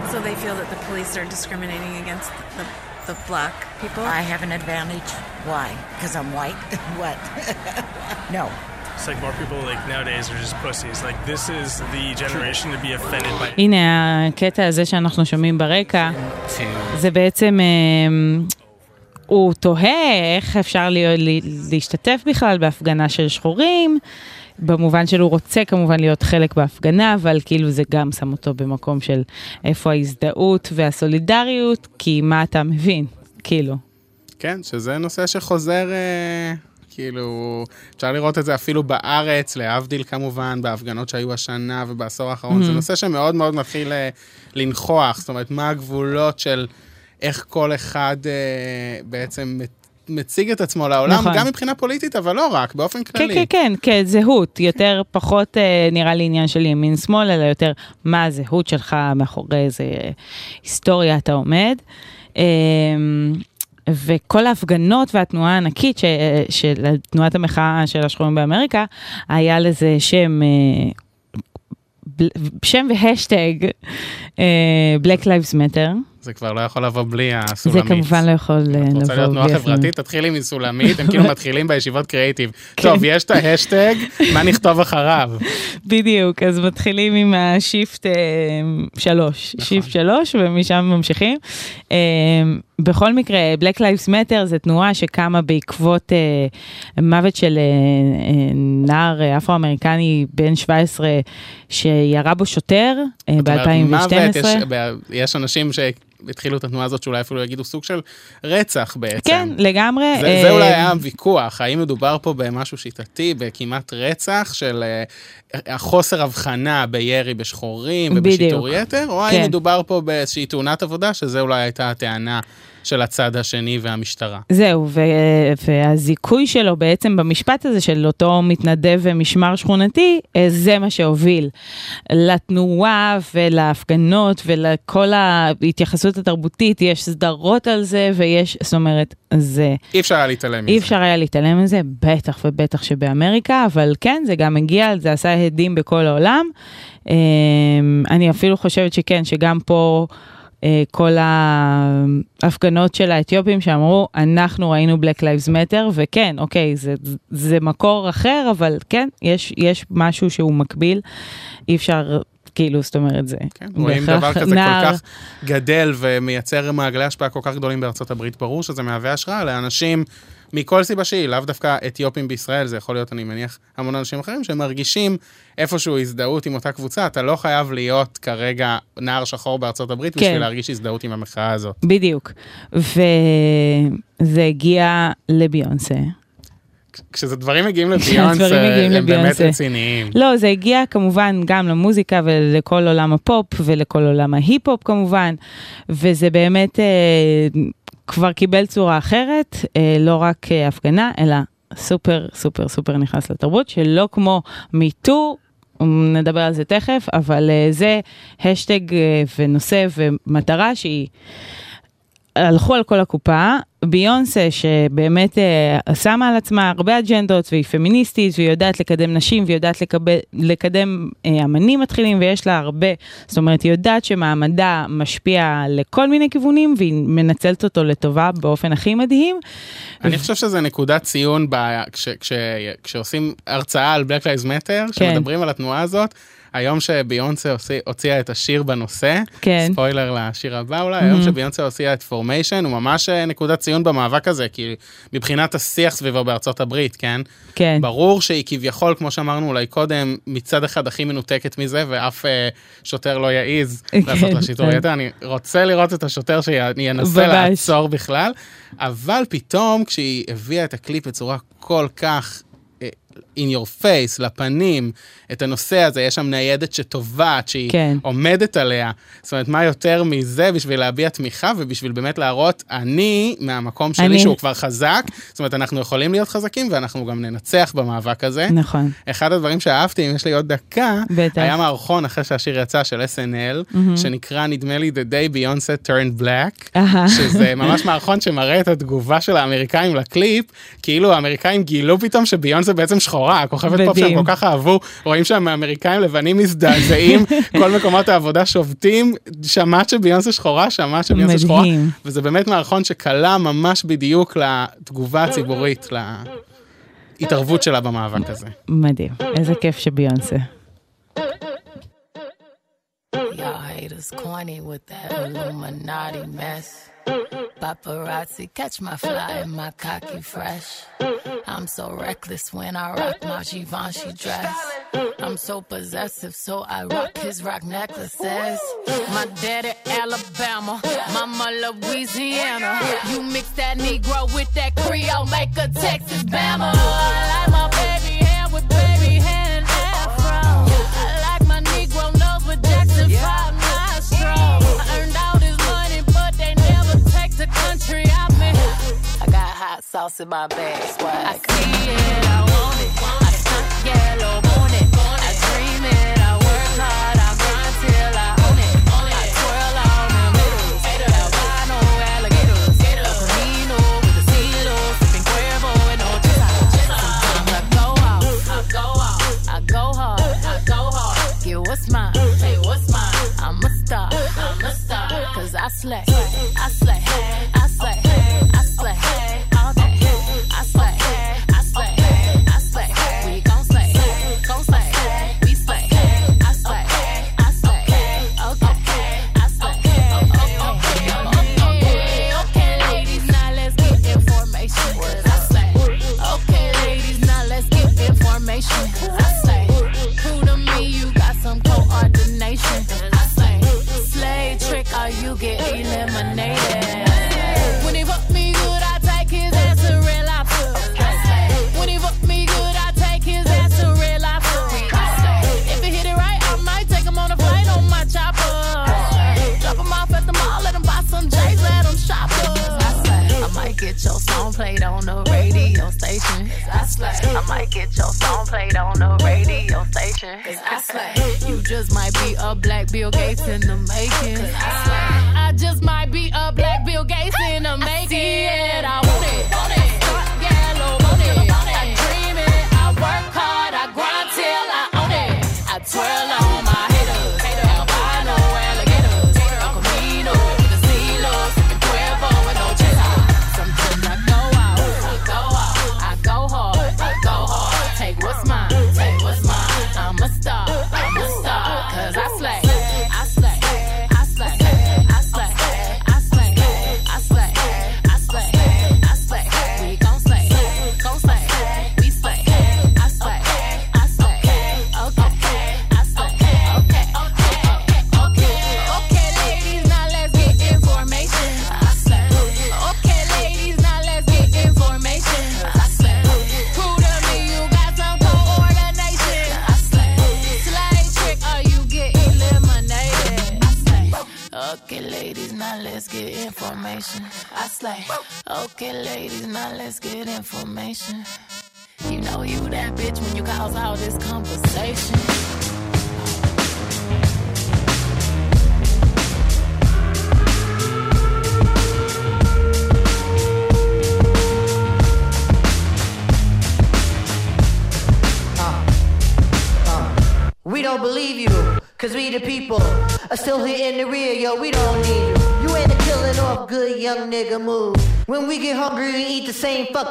So they feel that the police are discriminating against the, the black people? I have an advantage. Why? Because I'm white? what? no. It's like more people like nowadays are just pussies. Like this is the generation to be offended by. הנה הקטע הזה שאנחנו שומעים ברקע, זה בעצם, אה, הוא תוהה איך אפשר להיות, להשתתף בכלל בהפגנה של שחורים, במובן שהוא רוצה כמובן להיות חלק בהפגנה, אבל כאילו זה גם שם אותו במקום של איפה ההזדהות והסולידריות, כי מה אתה מבין, כאילו. כן, שזה נושא שחוזר, אה, כאילו, אפשר לראות את זה אפילו בארץ, להבדיל כמובן, בהפגנות שהיו השנה ובעשור האחרון. זה Mhm. נושא שמאוד מאוד מתחיל אה, לנכוח, זאת אומרת, מה הגבולות של איך כל אחד אה, בעצם מציג את עצמו לעולם, נכון. גם מבחינה פוליטית, אבל לא רק, באופן כן, כללי. כן, כן, כזהות, יותר פחות אה, נראה לי עניין של ימין-שמאל, אלא יותר מה הזהות שלך מאחורי איזה אה, היסטוריה אתה עומד. אה, וכל ההפגנות והתנועה הענקית ש- של תנועת המחאה של השחורים באמריקה, היה לזה שם, אה, שם והאשטג אה, Black Lives Matter. זה כבר לא יכול לבוא בלי זה הסולמית. כמובן לא יכול אה, לבוא את רוצה להיות תנועה בלי חברתית, תתחילי מסולמית, הם כאילו מתחילים בישיבות קריאיטיב. טוב, כן. יש את ההאשטג, מה נכתוב אחריו? בדיוק, אז מתחילים עם ה shift אה, שלוש, shift שלוש, ומשם ממשיכים. אה, בכל מקרה, Black Lives Matter זה תנועה שקמה בעקבות אה, מוות של אה, אה, נער אפרו-אמריקני בן 17 שירה בו שוטר אה, זאת אומרת, מוות, ב-2012. יש- יש אנשים שהתחילו את התנועה הזאת שאולי אפילו יגידו סוג של רצח בעצם. כן, לגמרי. זה, אה, זה אולי היה הוויכוח, האם מדובר פה במשהו שיטתי, בכמעט רצח של אה, החוסר הבחנה בירי בשחורים. ובשיטור יתר, או האם כן. מדובר פה באיזושהי תאונת עבודה, שזה אולי הייתה הטענה של הצד השני והמשטרה. זהו, ו- והזיכוי שלו בעצם במשפט הזה של אותו מתנדב ומשמר שכונתי, אה, זה מה שהוביל לתנועה ולהפגנות ולכל ההתייחסות התרבותית, יש סדרות על זה ויש, זאת אומרת, זה... אי אפשר היה להתעלם אי מזה. אפשר היה להתעלם מזה, בטח ובטח שבאמריקה, אבל כן, זה גם הגיע, זה עשה הדים בכל העולם. אמ, אני אפילו חושבת שכן, שגם פה... אה, כל ההפגנות של האתיופים שאמרו, אנחנו ראינו Black Lives Matter, וכן, אוקיי, זה, זה מקור אחר, אבל כן, יש, יש משהו שהוא מקביל, אי אפשר... כאילו, זאת אומרת, זה כן, רואים דבר כזה נער- כל כך גדל ומייצר מעגלי השפעה כל כך גדולים בארצות הברית, ברור שזה מהווה השראה לאנשים מכל סיבה שהיא, לאו דווקא אתיופים בישראל, זה יכול להיות, אני מניח, המון אנשים אחרים שמרגישים איפשהו הזדהות עם אותה קבוצה. אתה לא חייב להיות כרגע נער שחור בארצות הברית כן. בשביל להרגיש הזדהות עם המחאה הזאת. בדיוק. וזה הגיע לביונסה. כשזה דברים מגיעים לביונסה, הם באמת. רציניים. לא, זה הגיע כמובן גם למוזיקה ולכל עולם הפופ ולכל עולם ההיפ-הופ כמובן, וזה באמת אה, כבר קיבל צורה אחרת, אה, לא רק אה, הפגנה, אלא super super super נכנס לתרבות, שלא כמו מיטו. נדבר על זה תכף, אבל אה, זה השטג ונושא ומטרה שהיא הלכו על כל הקופה. ביונסה, שבאמת אה, שמה על עצמה הרבה אג'נדות, והיא פמיניסטית, והיא יודעת לקדם נשים, והיא יודעת לקבל, לקדם אה, אמנים מתחילים, ויש לה הרבה, זאת אומרת, היא יודעת שמעמדה משפיע לכל מיני כיוונים, והיא מנצלת אותו לטובה באופן הכי מדהים. אני חושב שזה נקודת ציון ב... כש... כש... כשעושים הרצאה על Black Lives Matter, כן. שמדברים על התנועה הזאת. היום שביונסה הוציא- הוציאה את השיר בנושא, כן. ספוילר לשיר הבא אולי, היום Mhm. שביונסה הוציאה את פורמיישן, הוא ממש אה, נקודת ציון במאבק הזה, כי מבחינת השיח סביבו בארצות הברית, כן? כן. ברור שהיא כביכול, כמו שאמרנו אולי קודם, מצד אחד הכי מנותקת מזה, ואף אה, שוטר לא יעז כן, לעשות לה שיטור כן. יתר. אני רוצה לראות את השוטר שינסה ממש. לעצור בכלל, אבל פתאום כשהיא הביאה את הקליפ בצורה כל כך... in your face, לפנים, את הנושא הזה, יש שם ניידת שטובעת, שהיא כן. עומדת עליה. זאת אומרת, מה יותר מזה בשביל להביע תמיכה ובשביל באמת להראות, אני, מהמקום שלי, אני- שהוא כבר חזק, זאת אומרת, אנחנו יכולים להיות חזקים ואנחנו גם ננצח במאבק הזה. נכון. אחד הדברים שאהבתי, אם יש לי עוד דקה, בטח. היה מערכון אחרי שהשיר יצא של SNL, מהמם. שנקרא, נדמה לי, The Day Beyonce Turned Black. שזה ממש מערכון שמראה את התגובה של האמריקאים לקליפ, כאילו האמריקאים גילו פתאום שביונסה בעצם שחורה, הכוכבת פופ שהם. כל כך אהבו, רואים שם האמריקאים לבנים מזדעזעים, כל מקומות העבודה שובתים, שמעת שביונסה שחורה, שמעת שביונסה שחורה. וזה באמת מערכון שקלע ממש בדיוק לתגובה הציבורית, להתערבות שלה במאבק הזה. מדהים, איזה כיף שביונסה. Y'all haters corny with that Illuminati mess. Paparazzi catch my fly and my cocky fresh. I'm so reckless when I rock my Givenchy dress. I'm so possessive, so I rock his rock necklaces. My daddy Alabama, mama Louisiana. You mix that Negro with that Creole, make a Texas Bama. I like my baby hair with baby hair and afro. I like my Negro nose with Jackson 5 hot sauce in my bag, swag. I see it, I want it. I stunt yellow, want it. I dream it, I work hard, I grind till I own it. I twirl on them hitters, albino alligators. El Camino with the CeeLo, sipping Cuervo and no Sometimes I go out, I go out, I go hard, I go hard. Get what's mine, hey, what's mine? I'm a star, I'm a star. Cause I slay, I slay, I slay, I slay.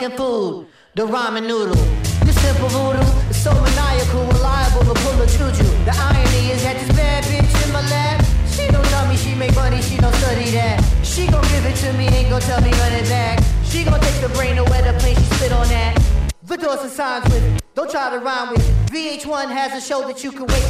Fucking food. The ramen noodle. This simple voodoo is so maniacal, reliable to pull a choo-choo. The irony is that this bad bitch in my lap, she don't tell me she make money, she don't study that. She gon' give it to me, ain't gon' tell me run it back. She gon' take the brain to where the plane, she spit on that. The doors and signs with it. Don't try to rhyme with it. VH1 has a show that you can waste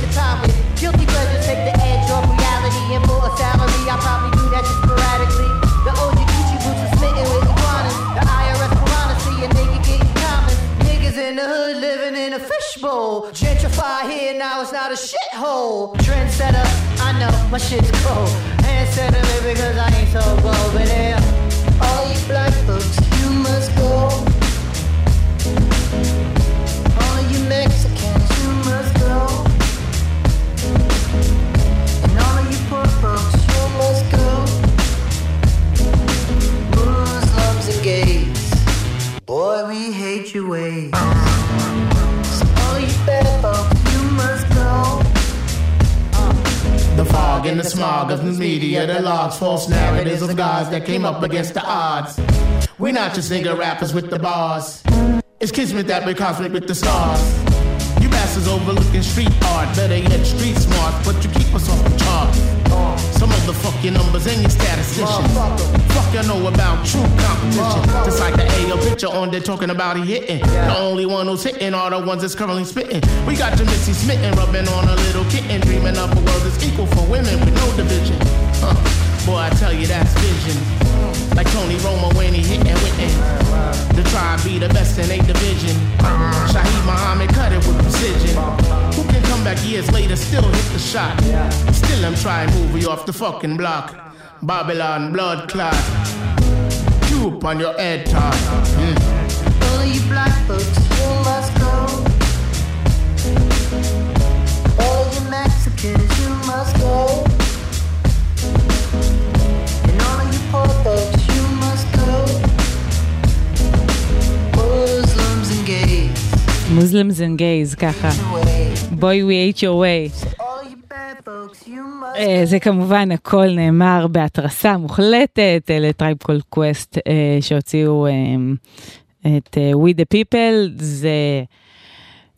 we all you go. The fog and the smog of the media that logs false narratives of gods that came up against the odds. We're not just nigga rappers with the bars. It's kismet that we're cosmic with the stars. You bastards overlooking street art, better yet street smart, but you keep us off the Some of the numbers and your statisticians. Fuck you know about true competition. Just like the AO picture on there talking about he hitting. The only one who's hitting are the ones that's currently spitting. We got your Missy smitten, rubbing on a little kitten, dreaming up a world that's equal for women with no division. Huh. Boy, I tell you that's vision. Like Tony Romo when he hitting Whitney. The tribe be the best in eight division. Shaheed Muhammad cut it with precision. Who can come back years later, still hit the shot? Still I'm trying to move you off the fucking block. Babylon blood clot. Cube on your head top. Mm. All you black folks, you must go. All you Mexicans, you must go. And all of you poor Muslims and gays, ככה. בואי we ate your way. אה, זה כמובן הכל נאמר בהתרסה מוחלטת אה, לטרייב קול קווסט שהוציאו אה, את אה, We the People, זה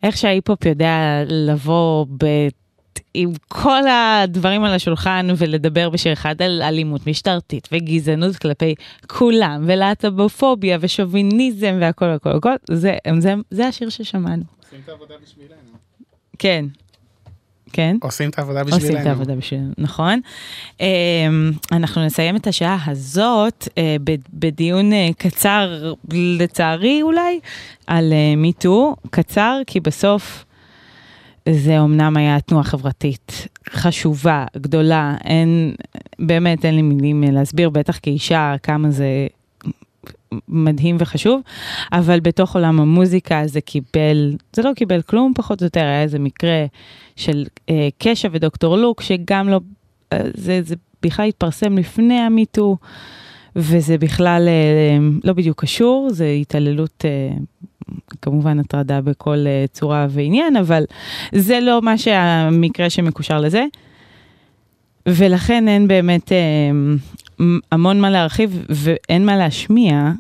איך שההיפ-הופ יודע לבוא ב... עם כל הדברים על השולחן ולדבר בשיר אחד על אלימות משטרתית וגזענות כלפי כולם ולהט"בופוביה ושוביניזם והכל הכל הכל, זה, זה, זה השיר ששמענו. עושים את העבודה בשבילנו. כן. כן. עושים את העבודה עושים את בשבילנו. העבודה בשבילנו, נכון. אמ, אנחנו נסיים את השעה הזאת אה, בדיון אה, קצר, לצערי אולי, על מיטו, קצר, כי בסוף זה אמנם היה תנועה חברתית חשובה, גדולה, אין, באמת אין לי מילים להסביר, בטח כאישה, כמה זה מדהים וחשוב, אבל בתוך עולם המוזיקה זה קיבל, זה לא קיבל כלום פחות או יותר, היה איזה מקרה של אה, קשע ודוקטור לוק, שגם לא, אה, זה, זה בכלל התפרסם לפני המיטו, וזה בכלל אה, לא בדיוק קשור, זה התעללות, אה, כמובן הטרדה בכל אה, צורה ועניין, אבל זה לא מה שהמקרה שמקושר לזה. ולכן אין באמת אה, המון מה להרחיב ואין מה להשמיע,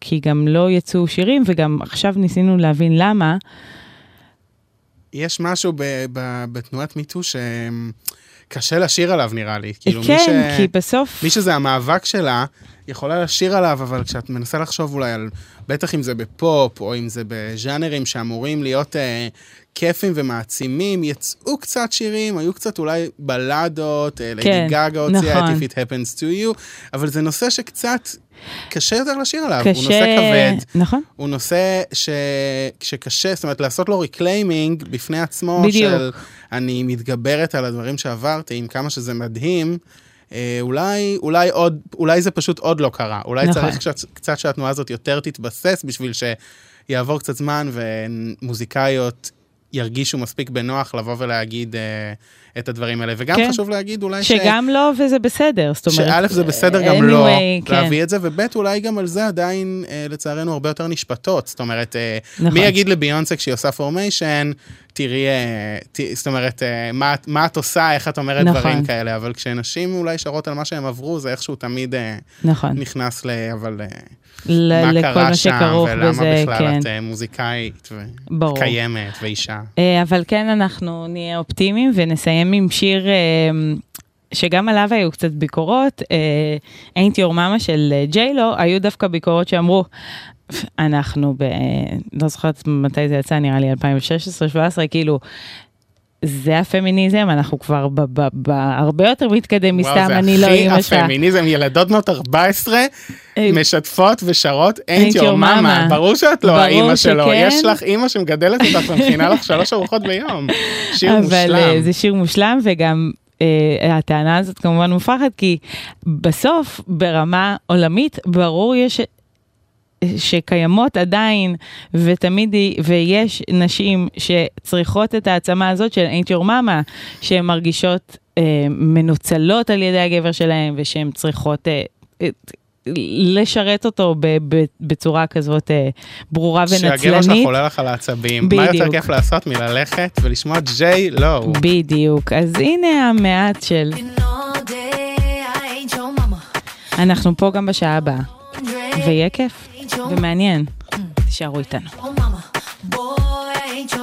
כי גם לא יצאו שירים, וגם עכשיו ניסינו להבין למה. יש משהו ב- ב- בתנועת מיטו שקשה לשיר עליו נראה לי. כאילו, כן, ש- כי בסוף... מי שזה המאבק שלה, יכולה לשיר עליו, אבל כשאת מנסה לחשוב אולי על, בטח אם זה בפופ, או אם זה בז'אנרים שאמורים להיות אה, כיפים ומעצימים, יצאו קצת שירים, היו קצת אולי בלדות, אה, כן, ליידי גאגה הוציאה נכון. את If It Happens to You, אבל זה נושא שקצת קשה יותר לשיר עליו. קשה, הוא נושא כבד. נכון. הוא נושא ש... שקשה, זאת אומרת, לעשות לו reclaiming בפני עצמו, בדיוק. של אני מתגברת על הדברים שעברתי, עם כמה שזה מדהים. אה, אולי, אולי עוד, אולי זה פשוט עוד לא קרה. אולי נכון. צריך קצת, קצת שהתנועה הזאת יותר תתבסס בשביל שיעבור קצת זמן ומוזיקאיות ירגישו מספיק בנוח לבוא ולהגיד אה, את הדברים האלה. וגם כן. חשוב להגיד אולי ש... שגם לא וזה בסדר, זאת אומרת... שא' זה בסדר גם לא anyway, כן. להביא את זה, וב' אולי גם על זה עדיין, אה, לצערנו, הרבה יותר נשפטות. זאת אומרת, אה, נכון. מי יגיד לביונסה כשהיא עושה פורמיישן, תראי, אה, ת- זאת אומרת, אה, מה, מה את עושה, איך את אומרת נכון. דברים כאלה, אבל כשנשים אולי שרות על מה שהם עברו, זה איכשהו תמיד אה, נכון. נכנס ל... אבל... ל- מה קרה שם, ולמה בזה, בכלל כן. את מוזיקאית. וקיימת ואישה. אבל כן, אנחנו נהיה אופטימיים ונסיים עם שיר שגם עליו היו קצת ביקורות. אה, Ain't Your Mama של ג'יילו, היו דווקא ביקורות שאמרו, אנחנו ב... לא זוכרת מתי זה יצא, נראה לי 2016-2017, כאילו... זה הפמיניזם, אנחנו כבר ב- ב- ב- הרבה יותר מתקדם מסתם, אני לא וואו, אימא זה שלה. הכי הפמיניזם, ילדות בנות 14 משתפות ושרות your your mama. ברור שאת לא האימא שלו, שכן. יש לך אימא שמגדלת אותך ומכינה לך שלוש ארוחות ביום. שיר אבל מושלם. אה, זה שיר מושלם, וגם אה, הטענה הזאת כמובן מופרכת, כי בסוף, ברמה עולמית, ברור יש... שקיימות עדיין, ותמיד, היא- ויש נשים שצריכות את העצמה הזאת של ain't your mama, שהן מרגישות אה, מנוצלות על ידי הגבר שלהן, ושהן צריכות אה, אה, לשרת אותו ב, ב, בצורה כזאת אה, ברורה ונצלנית. שהגבר שלך עולה לך על העצבים. מה יותר בדיוק. כיף לעשות מללכת ולשמוע ג'יי לא. בדיוק, אז הנה המעט של... אנחנו פה גם בשעה הבאה, ויהיה כיף ומעניין. תישארו איתנו. Oh mama, boy, I ain't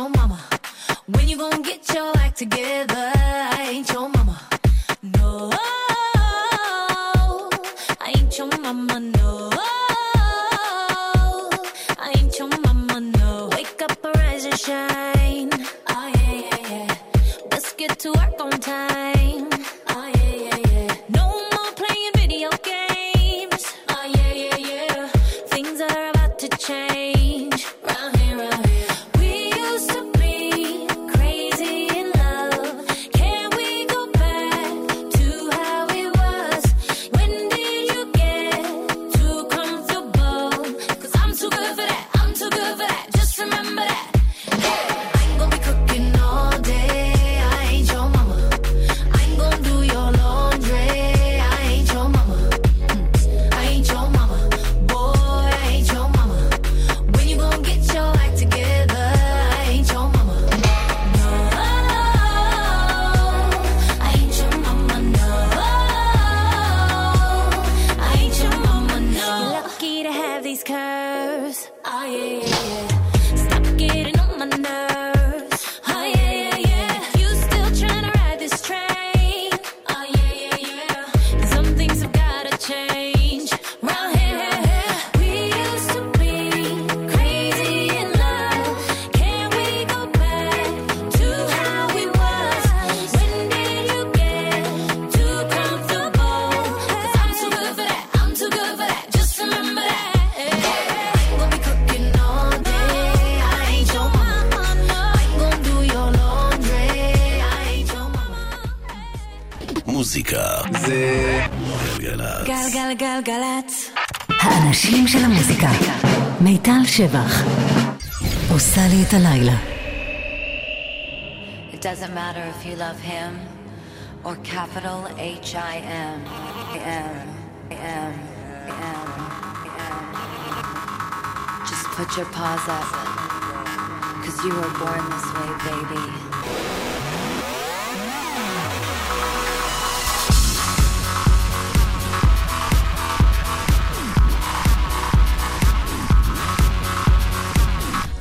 מוזיקה זה גלגלצ. גלגלגלגלצ. האנשים של המוזיקה. מיטל שבח. עושה לי את הלילה. It doesn't matter if you love him or capital H I M. M. M. M. M. Just put your paws up. Cause you were born this way, baby.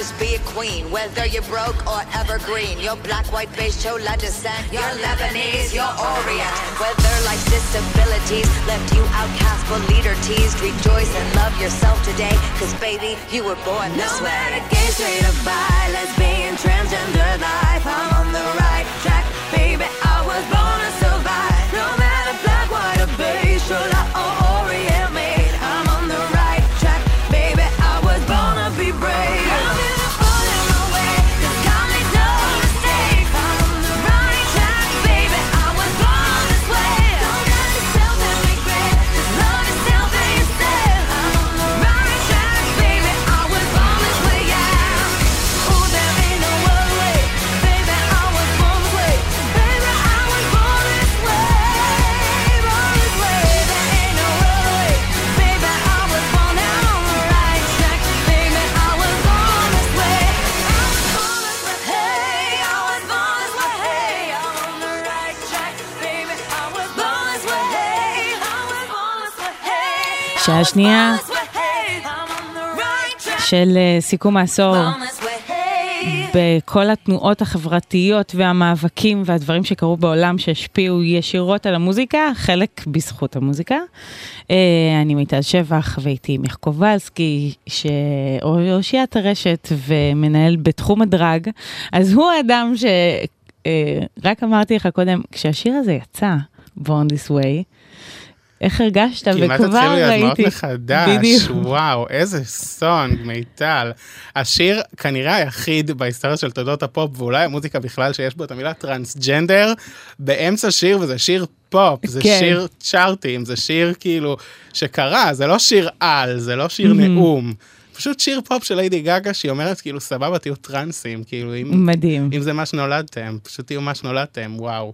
just be a queen. Whether you're broke or evergreen, you're black, white, beige, chola descent, you're Lebanese, you're Orient. Whether life's disabilities left you outcast but leader teased, rejoice and love yourself today, cause baby, you were born this No way. matter gay, straight or bi, lesbian, transgender life, I'm on the right שעה שנייה של אה, סיכום העשור בכל התנועות החברתיות והמאבקים והדברים שקרו בעולם שהשפיעו ישירות על המוזיקה, חלק בזכות המוזיקה. אה, אני מיטל שבח ואיתי מיך קובלסקי, את הרשת ומנהל בתחום הדרג, אז הוא האדם ש... אה, רק אמרתי לך קודם, כשהשיר הזה יצא, Born This Way, איך הרגשת? כמעט וכבר התחילו לי ראיתי. הדמעות מחדש, בדיוק. וואו, איזה song, מיטל. השיר כנראה היחיד בהיסטוריה של תולדות הפופ, ואולי המוזיקה בכלל, שיש בו את המילה טרנסג'נדר, באמצע שיר, וזה שיר פופ, זה כן. שיר צ'ארטים, זה שיר כאילו שקרה, זה לא שיר על, זה לא שיר. נאום. פשוט שיר פופ של ליידי גגה שהיא אומרת כאילו סבבה תהיו טרנסים כאילו אם, מדהים. אם זה מה שנולדתם פשוט תהיו מה שנולדתם וואו.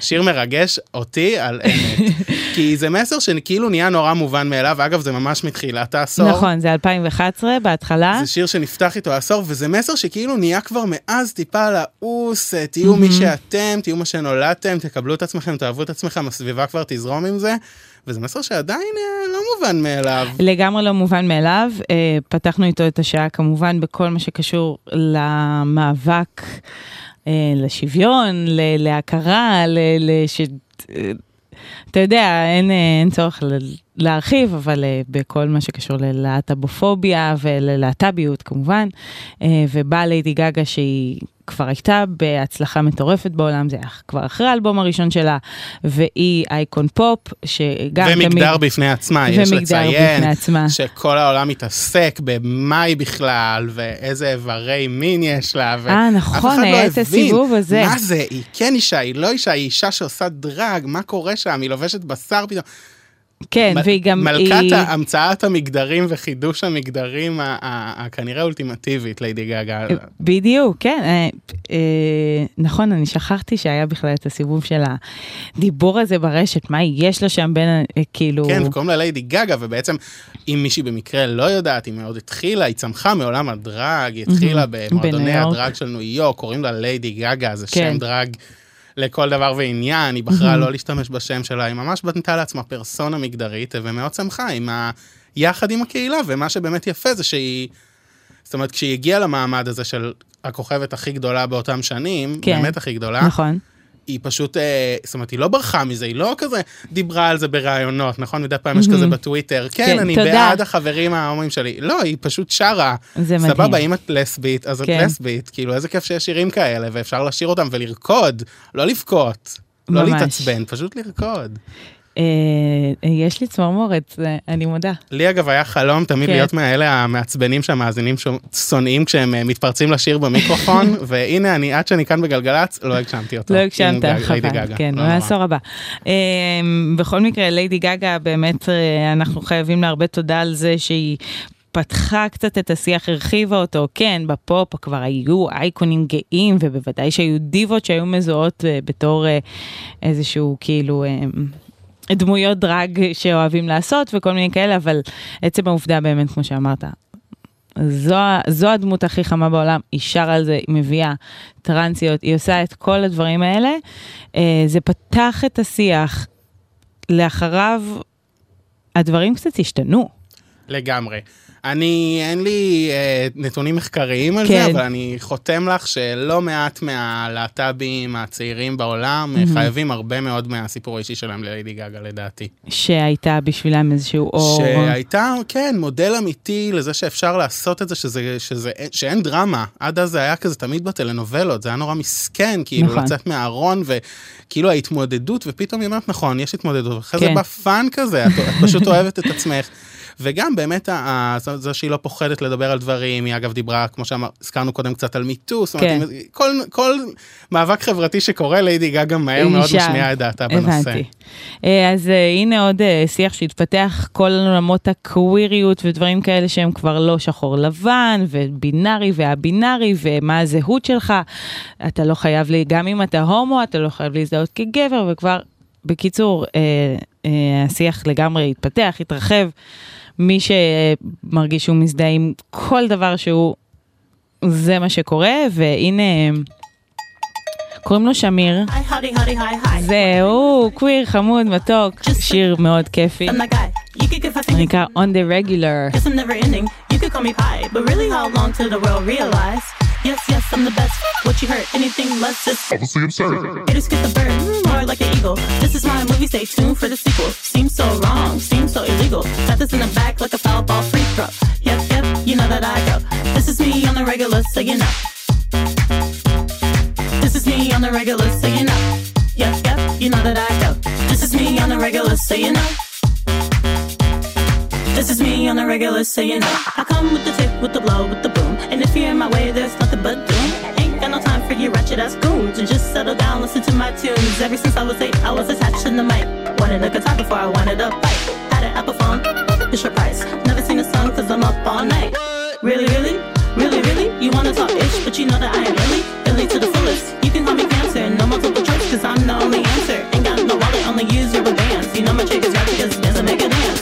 שיר מרגש אותי על אמת כי זה מסר שכאילו נהיה נורא מובן מאליו אגב זה ממש מתחילת העשור. נכון, זה 2011 בהתחלה. זה שיר שנפתח איתו העשור וזה מסר שכאילו נהיה כבר מאז טיפה לעוס אה, תהיו מי. שאתם תהיו מה שנולדתם תקבלו את עצמכם תאהבו את עצמכם הסביבה כבר תזרום עם זה. וזה מסר שעדיין אה, לא מובן מאליו. לגמרי לא מובן מאליו. אה, פתחנו איתו את השעה כמובן בכל מה שקשור למאבק, אה, לשוויון, ל- להכרה, ל... לש... אה, אתה יודע, אין, אה, אין צורך להרחיב, אבל אה, בכל מה שקשור ללהט"בופוביה וללהט"ביות כמובן, אה, ובאה ליידי גגה שהיא כבר הייתה בהצלחה מטורפת בעולם, זה היה כבר אחרי האלבום הראשון שלה, והיא אייקון פופ, שגם ומגדר תמיד... בפני עצמה, יש ומגדר לציין בפני עצמה. שכל העולם מתעסק במה היא בכלל, ואיזה איברי מין יש לה, ואף אה, נכון, אחד לא היה את הסיבוב הזה. מה זה, היא כן אישה, היא לא אישה, היא אישה שעושה דרג, מה קורה שם, היא לובשת בשר פתאום. כן, מ- והיא גם... מלכת היא... המצאת המגדרים וחידוש המגדרים הכנראה אולטימטיבית, ליידי גגה. בדיוק, כן. אה, אה, נכון, אני שכחתי שהיה בכלל את הסיבוב של הדיבור הזה ברשת, מה יש לו שם בין, אה, כאילו... כן, וקוראים לה ליידי גגה, ובעצם, אם מישהי במקרה לא יודעת, היא מאוד התחילה, היא צמחה מעולם הדרג, היא התחילה. במועדוני. הדרג של ניו יורק, קוראים לה ליידי גגה, זה כן. שם דרג לכל דבר ועניין, היא בחרה Mhm. לא להשתמש בשם שלה, היא ממש בנתה לעצמה פרסונה מגדרית, ומאוד שמחה עם ה... יחד עם הקהילה, ומה שבאמת יפה זה שהיא... זאת אומרת, כשהיא הגיעה למעמד הזה של הכוכבת הכי גדולה באותם שנים, כן. באמת הכי גדולה, נכון. היא פשוט, אה, זאת אומרת, היא לא ברחה מזה, היא לא כזה דיברה על זה בראיונות, נכון? מדי פעם יש. כזה בטוויטר, כן, כן, אני. בעד החברים ההומואים שלי. לא, היא פשוט שרה. זה מדהים. סבבה, אם את לסבית, אז את כן. לסבית. כאילו, איזה כיף שיש שירים כאלה, ואפשר לשיר אותם ולרקוד, לא לבכות. לא. להתעצבן, פשוט לרקוד. אה, אה, יש לי צמרמורת, אני מודה. לי אגב היה חלום תמיד כן. להיות מאלה המעצבנים שהמאזינים שונאים כשהם אה, מתפרצים לשיר במיקרופון, והנה אני, עד שאני כאן בגלגלצ, לא הגשמתי אותו. לא הגשמת, חבל. כן, לא. בעשור הבא. בכל מקרה, ליידי גגה, באמת אנחנו חייבים לה הרבה תודה על זה שהיא... פתחה קצת את השיח, הרחיבה אותו, כן, בפופ כבר היו אייקונים גאים, ובוודאי שהיו דיבות שהיו מזוהות בתור איזשהו כאילו דמויות דרג שאוהבים לעשות וכל מיני כאלה, אבל עצם העובדה באמת, כמו שאמרת, זו, זו הדמות הכי חמה בעולם, היא שרה על זה, היא מביאה טרנסיות, היא עושה את כל הדברים האלה. אה, זה פתח את השיח, לאחריו הדברים קצת השתנו. לגמרי. אני, אין לי אה, נתונים מחקריים על כן. זה, אבל אני חותם לך שלא מעט מהלהט"בים הצעירים בעולם מהמם. חייבים הרבה מאוד מהסיפור האישי שלהם לליידי גגה, לדעתי. שהייתה בשבילם איזשהו אור. שהייתה, כן, מודל אמיתי לזה שאפשר לעשות את זה, שזה, שזה, שאין דרמה. עד אז זה היה כזה תמיד בטלנובלות, זה היה נורא מסכן, כאילו, נכון. לצאת מהארון, וכאילו ההתמודדות, ופתאום היא אומרת, נכון, יש התמודדות, ואחרי זה כן. ב fun כזה, את, את פשוט אוהבת את עצמך. וגם באמת, ה- זה- שהיא לא פוחדת לדבר על דברים, היא אגב דיברה, כמו שהזכרנו קודם, קצת על מיטו, זאת אומרת, כן. כל, כל מאבק חברתי שקורה, ליידי גגה מהר מאוד שם. משמיעה את דעתה בנושא. הבנתי. אה, אז אה, הנה עוד אה, שיח שהתפתח, כל עולמות הקוויריות ודברים כאלה שהם כבר לא שחור לבן, ובינארי והבינארי, ומה הזהות שלך. אתה לא חייב, לי, גם אם אתה הומו, אתה לא חייב להזדהות כגבר, וכבר, בקיצור, אה, אה, השיח לגמרי התפתח, התרחב. מי שמרגיש שהוא מזדהה עם כל דבר שהוא, זה מה שקורה, והנה... קוראים לו שמיר. זהו, קוויר, חמוד, מתוק, שיר מאוד כיפי. נקרא On the Regular. Guess I'm never ending. You could call me pie, but really, how long till the world realize? Yes, yes, I'm the best. What you heard? Anything less is Obviously absurd. Haters get the bird, more like an eagle. This is my movie. Stay tuned for the sequel. Seems so wrong, seems so illegal. Got this in the back like a foul ball free throw. Yep, yep, you know that I go. This is me on the regular, so you know. This is me on the regular, so you know. Yep, yep, you know that I go. This is me on the regular, so you know. This is me on the regular, know. I come with the tip, with the blow, with the boom. And if you're in my way, there's nothing but doom. Ain't got no time for you ratchet ass goons. And just settle down, listen to my tunes. Ever since I was eight, I was attached to the mic. Wanted a guitar before I wanted a bike. Had an Apple phone, Fisher Price. Never seen a song cause I'm up all night. Really, really? Really, really? You wanna talk ish, but you know that I am really, really to the fullest. You can call me cancer, no multiple choice, cause I'm the only answer. Ain't got no wallet, only use rubber bands. You know my chick is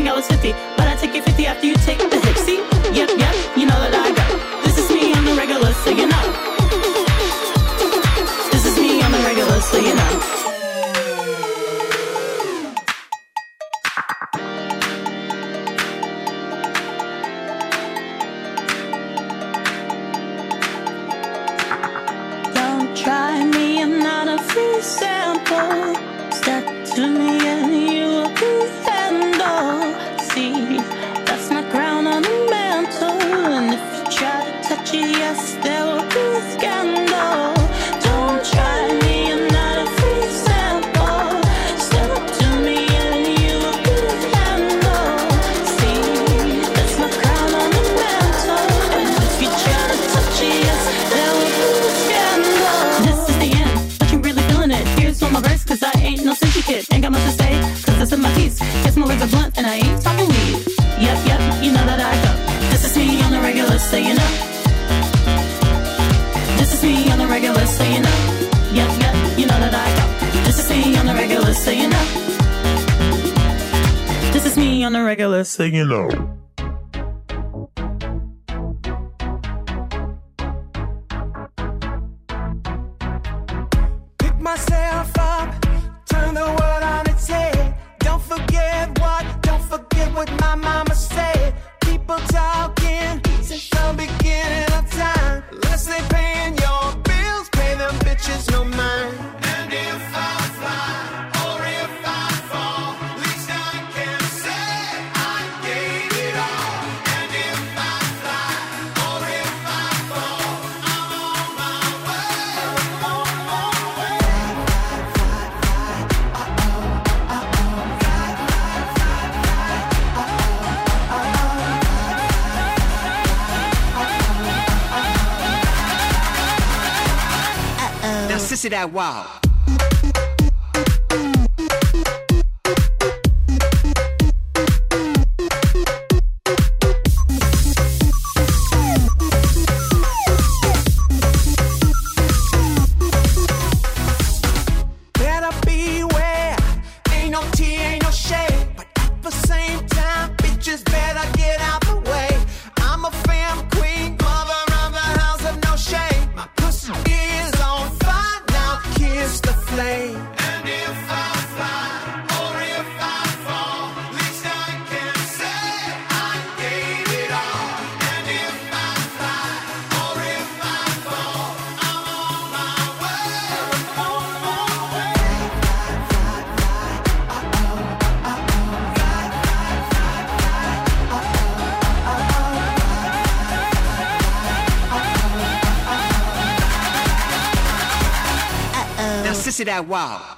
think I was 50, Hello. listen that wow. to that wow.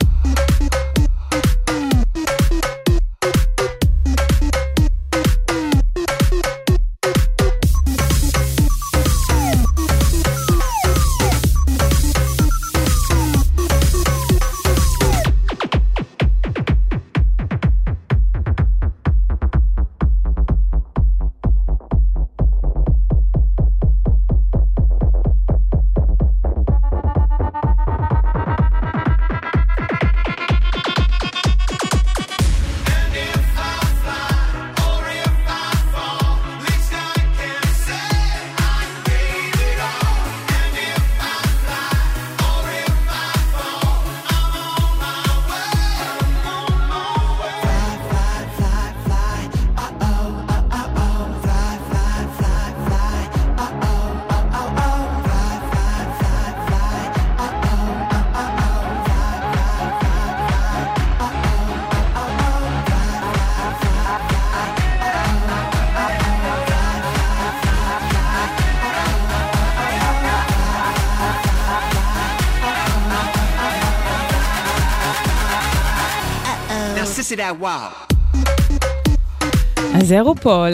אז זה רופול,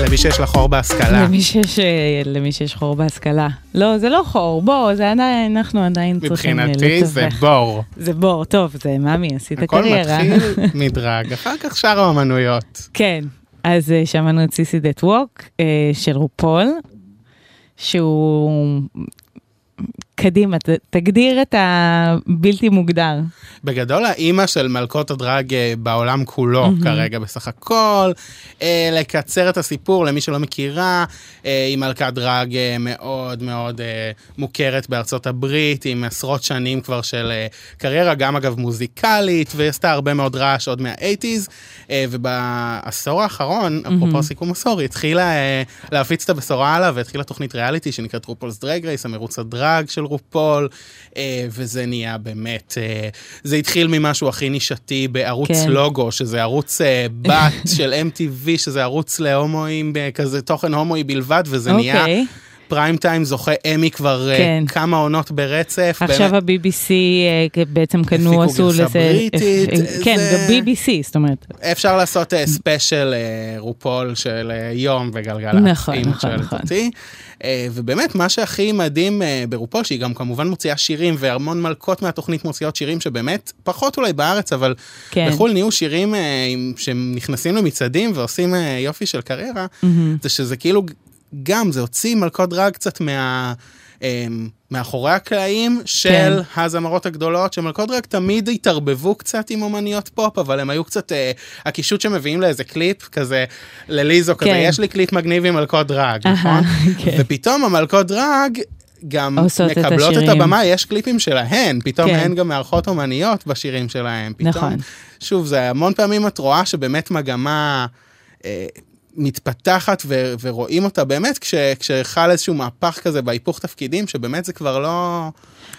למי שיש לה חור בהשכלה. למי שיש, אה, למי שיש חור בהשכלה. לא, זה לא חור, בוא, זה עדיין, אנחנו עדיין צריכים אה, מבחינתי זה לתווך. בור. זה בור, טוב, זה ממי, עשית הכל קריירה. מתחיל מדרג, אחר כך שאר האומנויות. כן, אז אה, שמענו את סיסי דט ווק של רופול, שהוא... קדימה, ת, תגדיר את הבלתי מוגדר. בגדול האימא של מלכות הדרג אה, בעולם כולו מהמם. כרגע בסך הכל. אה, לקצר את הסיפור למי שלא מכירה, אה, היא מלכת דרג אה, מאוד מאוד אה, מוכרת בארצות הברית, עם עשרות שנים כבר של אה, קריירה, גם אגב מוזיקלית, והיא עשתה הרבה מאוד רעש עוד מה-80's, אה, ובעשור האחרון, אפרופו מהמם. סיכום עשור, היא התחילה אה, להפיץ את הבשורה עליו, והתחילה תוכנית ריאליטי שנקראת רופולס דרג רייס, המרוץ הדרג של רופול, אה, וזה נהיה באמת, אה, זה התחיל ממשהו הכי נישתי בערוץ כן. לוגו, שזה ערוץ אה, בת של MTV, שזה ערוץ להומואים, כזה תוכן הומואי בלבד, וזה נהיה... אוקיי. פריים טיים זוכה אמי כבר כן. כמה עונות ברצף. עכשיו באמת. ה-BBC בעצם קנו, הפיקו עשו גרסה לזה... בריטית, אה, כן, זה- ב-BBC, זאת אומרת. אפשר לעשות ספיישל רופול של אה, יום וגלגלצ, נכון, אם נכון, נכון. אותי. אה, ובאמת, מה שהכי מדהים אה, ברופול, שהיא גם כמובן מוציאה שירים, והמון מלכות מהתוכנית מוציאות שירים שבאמת, פחות אולי בארץ, אבל כן. בחו"ל נהיו שירים אה, שנכנסים למצעדים ועושים יופי של קריירה, מהמם. זה שזה כאילו, גם, זה הוציא מלכות דרג קצת מה... אה, מאחורי הקלעים של כן. הזמרות הגדולות, שמלכות דרג תמיד התערבבו קצת עם אומניות פופ, אבל הם היו קצת, אה, הקישוט שמביאים לאיזה קליפ, כזה, לליזו, כזה, כן. יש לי קליפ מגניב עם מלכות דרג, נכון? כן. ופתאום המלכות דרג גם את מקבלות את, השירים. הבמה, יש קליפים שלהן, פתאום כן. הן גם מארחות אומניות בשירים שלהן. פתאום, נכון. שוב, זה המון פעמים את רואה שבאמת מגמה אה, מתפתחת ו- ורואים אותה באמת כש- כשחל איזשהו מהפך כזה בהיפוך תפקידים, שבאמת זה כבר לא...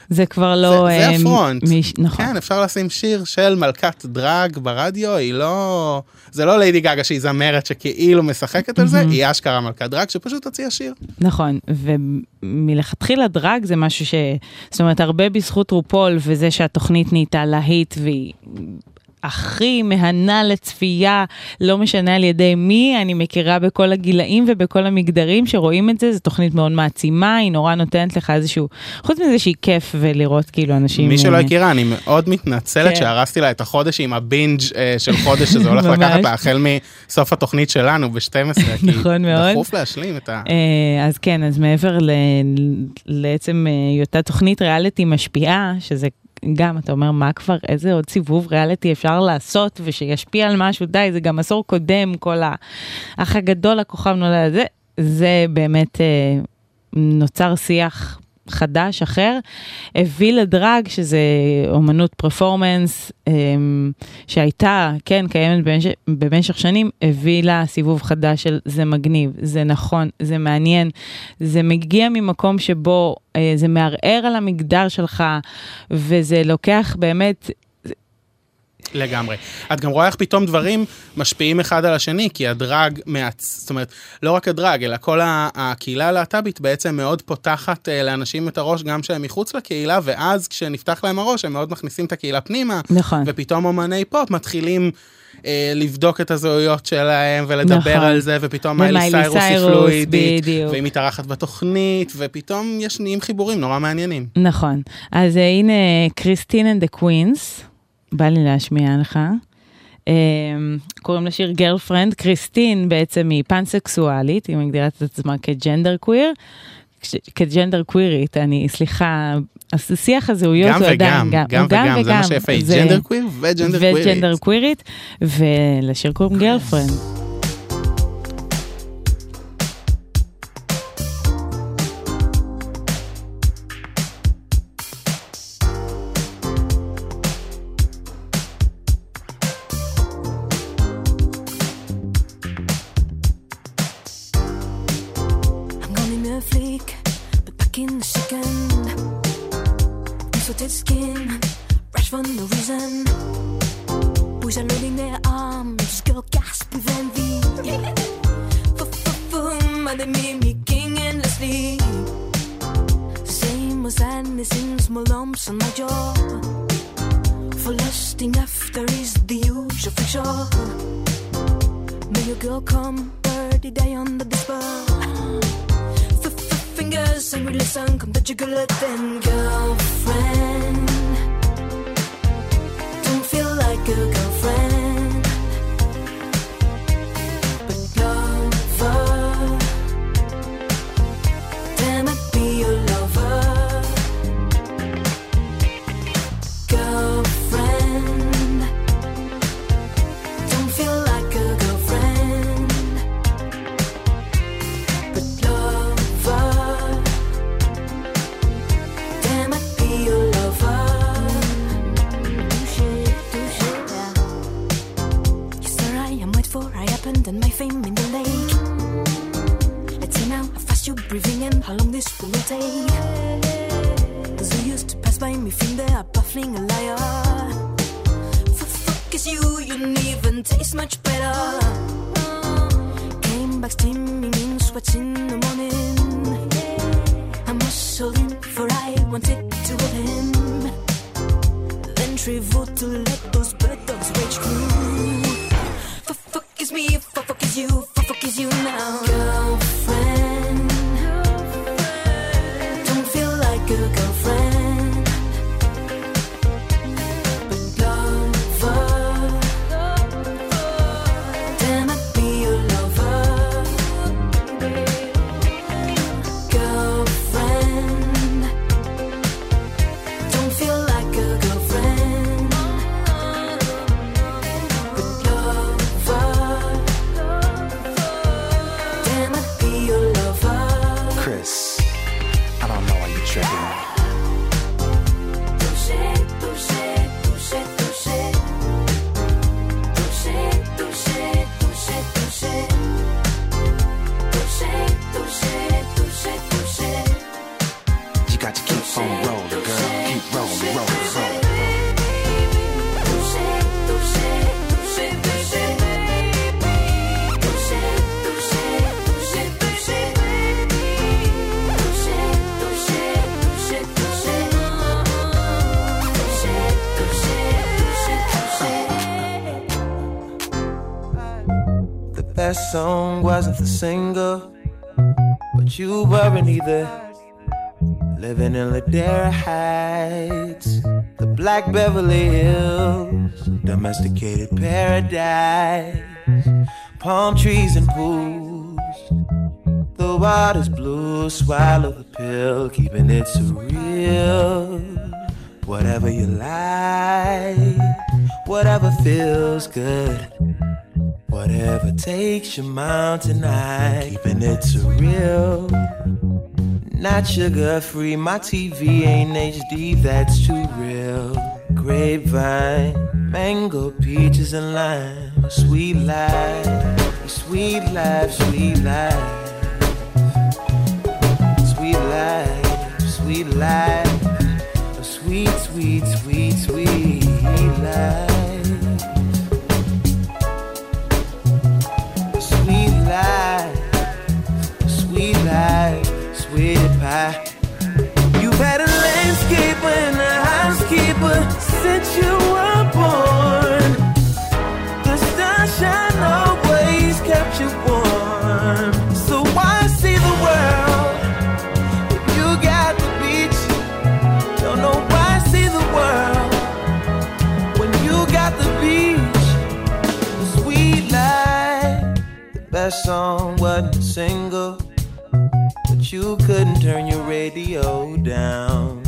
זה כבר זה, לא... זה אה, הפרונט. מיש- נכון. כן, אפשר לשים שיר של מלכת דרג ברדיו, היא לא... זה לא ליידי גגה שהיא זמרת שכאילו משחקת על זה. היא אשכרה מלכת דרג שפשוט הוציאה שיר. נכון, ומלכתחילה דרג זה משהו ש... זאת אומרת, הרבה בזכות רופול וזה שהתוכנית נהייתה להיט והיא הכי מהנה לצפייה, לא משנה על ידי מי, אני מכירה בכל הגילאים ובכל המגדרים שרואים את זה, זו תוכנית מאוד מעצימה, היא נורא נותנת לך איזשהו... חוץ מזה שהיא כיף ולראות כאילו אנשים... מי שלא הכירה, אני מאוד מתנצלת כן. שהרסתי לה את החודש עם הבינג' אה, של חודש שזה הולך. לקחת לה החל מסוף התוכנית שלנו ב-12, כי נכון מאוד. דחוף להשלים את ה... אה, אז כן, אז מעבר ל- לעצם אה, היותה תוכנית ריאליטי משפיעה, שזה גם, אתה אומר, מה כבר, איזה עוד סיבוב ריאליטי אפשר לעשות ושישפיע על משהו, די, זה גם עשור קודם, כל האח הגדול, הכוכב נולד, זה, זה באמת אה, נוצר שיח חדש, אחר, הביא לדרג, שזה אומנות פרפורמנס, אמ, שהייתה, כן, קיימת במשך, במשך שנים, הביא לה סיבוב חדש של זה מגניב, זה נכון, זה מעניין, זה מגיע ממקום שבו אה, זה מערער על המגדר שלך, וזה לוקח באמת... לגמרי. את גם רואה איך פתאום דברים משפיעים אחד על השני, כי הדרג מעצ... זאת אומרת, לא רק הדרג, אלא כל הקהילה הלהט"בית בעצם מאוד פותחת אה, לאנשים את הראש גם שהם מחוץ לקהילה, ואז כשנפתח להם הראש הם מאוד מכניסים את הקהילה פנימה. נכון. ופתאום אומני פופ מתחילים... אה, לבדוק את הזהויות שלהם ולדבר נכון. על זה, ופתאום מיילי סיירוס היא פלואידית, בדיוק. והיא מתארחת בתוכנית, ופתאום יש נהיים חיבורים נורא מעניינים. נכון. אז אה, הנה Christine and the Queens, בא לי להשמיע לך. אה, קוראים לשיר Girlfriend, קריסטין בעצם היא פנסקסואלית, היא מגדירה את עצמה כ genderqueer. כג'נדר קווירית, אני, סליחה, השיח הזהויות גם הוא עדיין, וגם, גם וגם, זה מה שיפה, היא genderqueer וג'נדר קווירית. וג'נדר קווירית, ולשיר קוראים Girlfriend. I and my fame in the lake. Let's see now how fast you're breathing and how long this will take. Those who used to pass by me think they are baffling a liar. F- fuck is you, you didn't even taste much better. Came back steaming in sweats in the morning. Gasoline, for I wanted to hold him. Then travel to let those bird dogs rage through. Wasn't the single, but you weren't either. Living in Ladera Heights, the Black Beverly Hills, domesticated paradise, palm trees and pools. The water's blue, swallow the pill, keeping it surreal. Whatever you like, whatever feels good. Takes your mountain tonight. keeping it surreal. Not sugar free, my TV ain't HD, that's too real. Grapevine, mango, peaches, and lime. Sweet life, sweet life, sweet life. Sweet life, sweet life. Sweet, sweet, sweet, sweet life. Life, sweet life, sweet pie. You've had a landscaper and a housekeeper since you were born. Song wasn't a single, but you couldn't turn your radio down.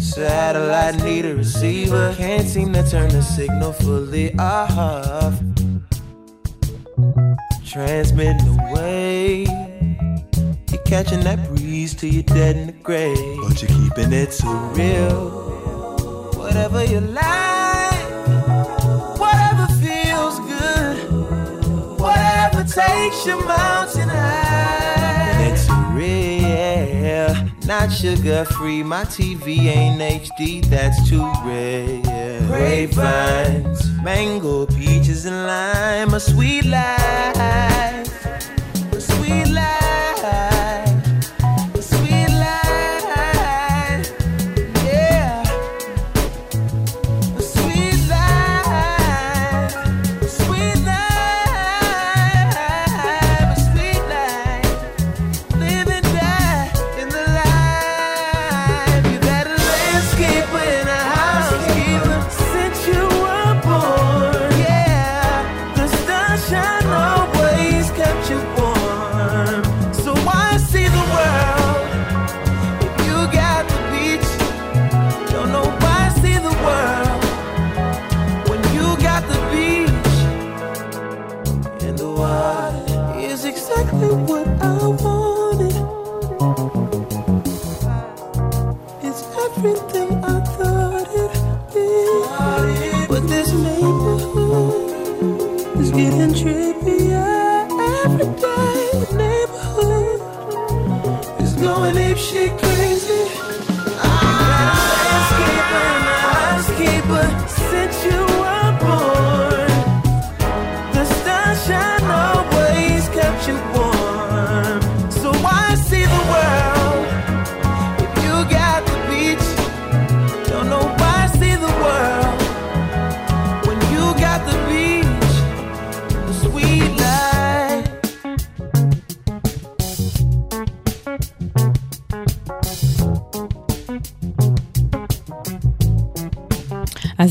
Satellite need a receiver, can't seem to turn the signal fully off. Transmitting away, you're catching that breeze till you're dead in the grave, but you're keeping it so real. Whatever you like, takes your mountain high. It's real, not sugar free. My TV ain't HD, that's too rare. Grapevines, mango, peaches, and lime. A sweet life, a sweet life,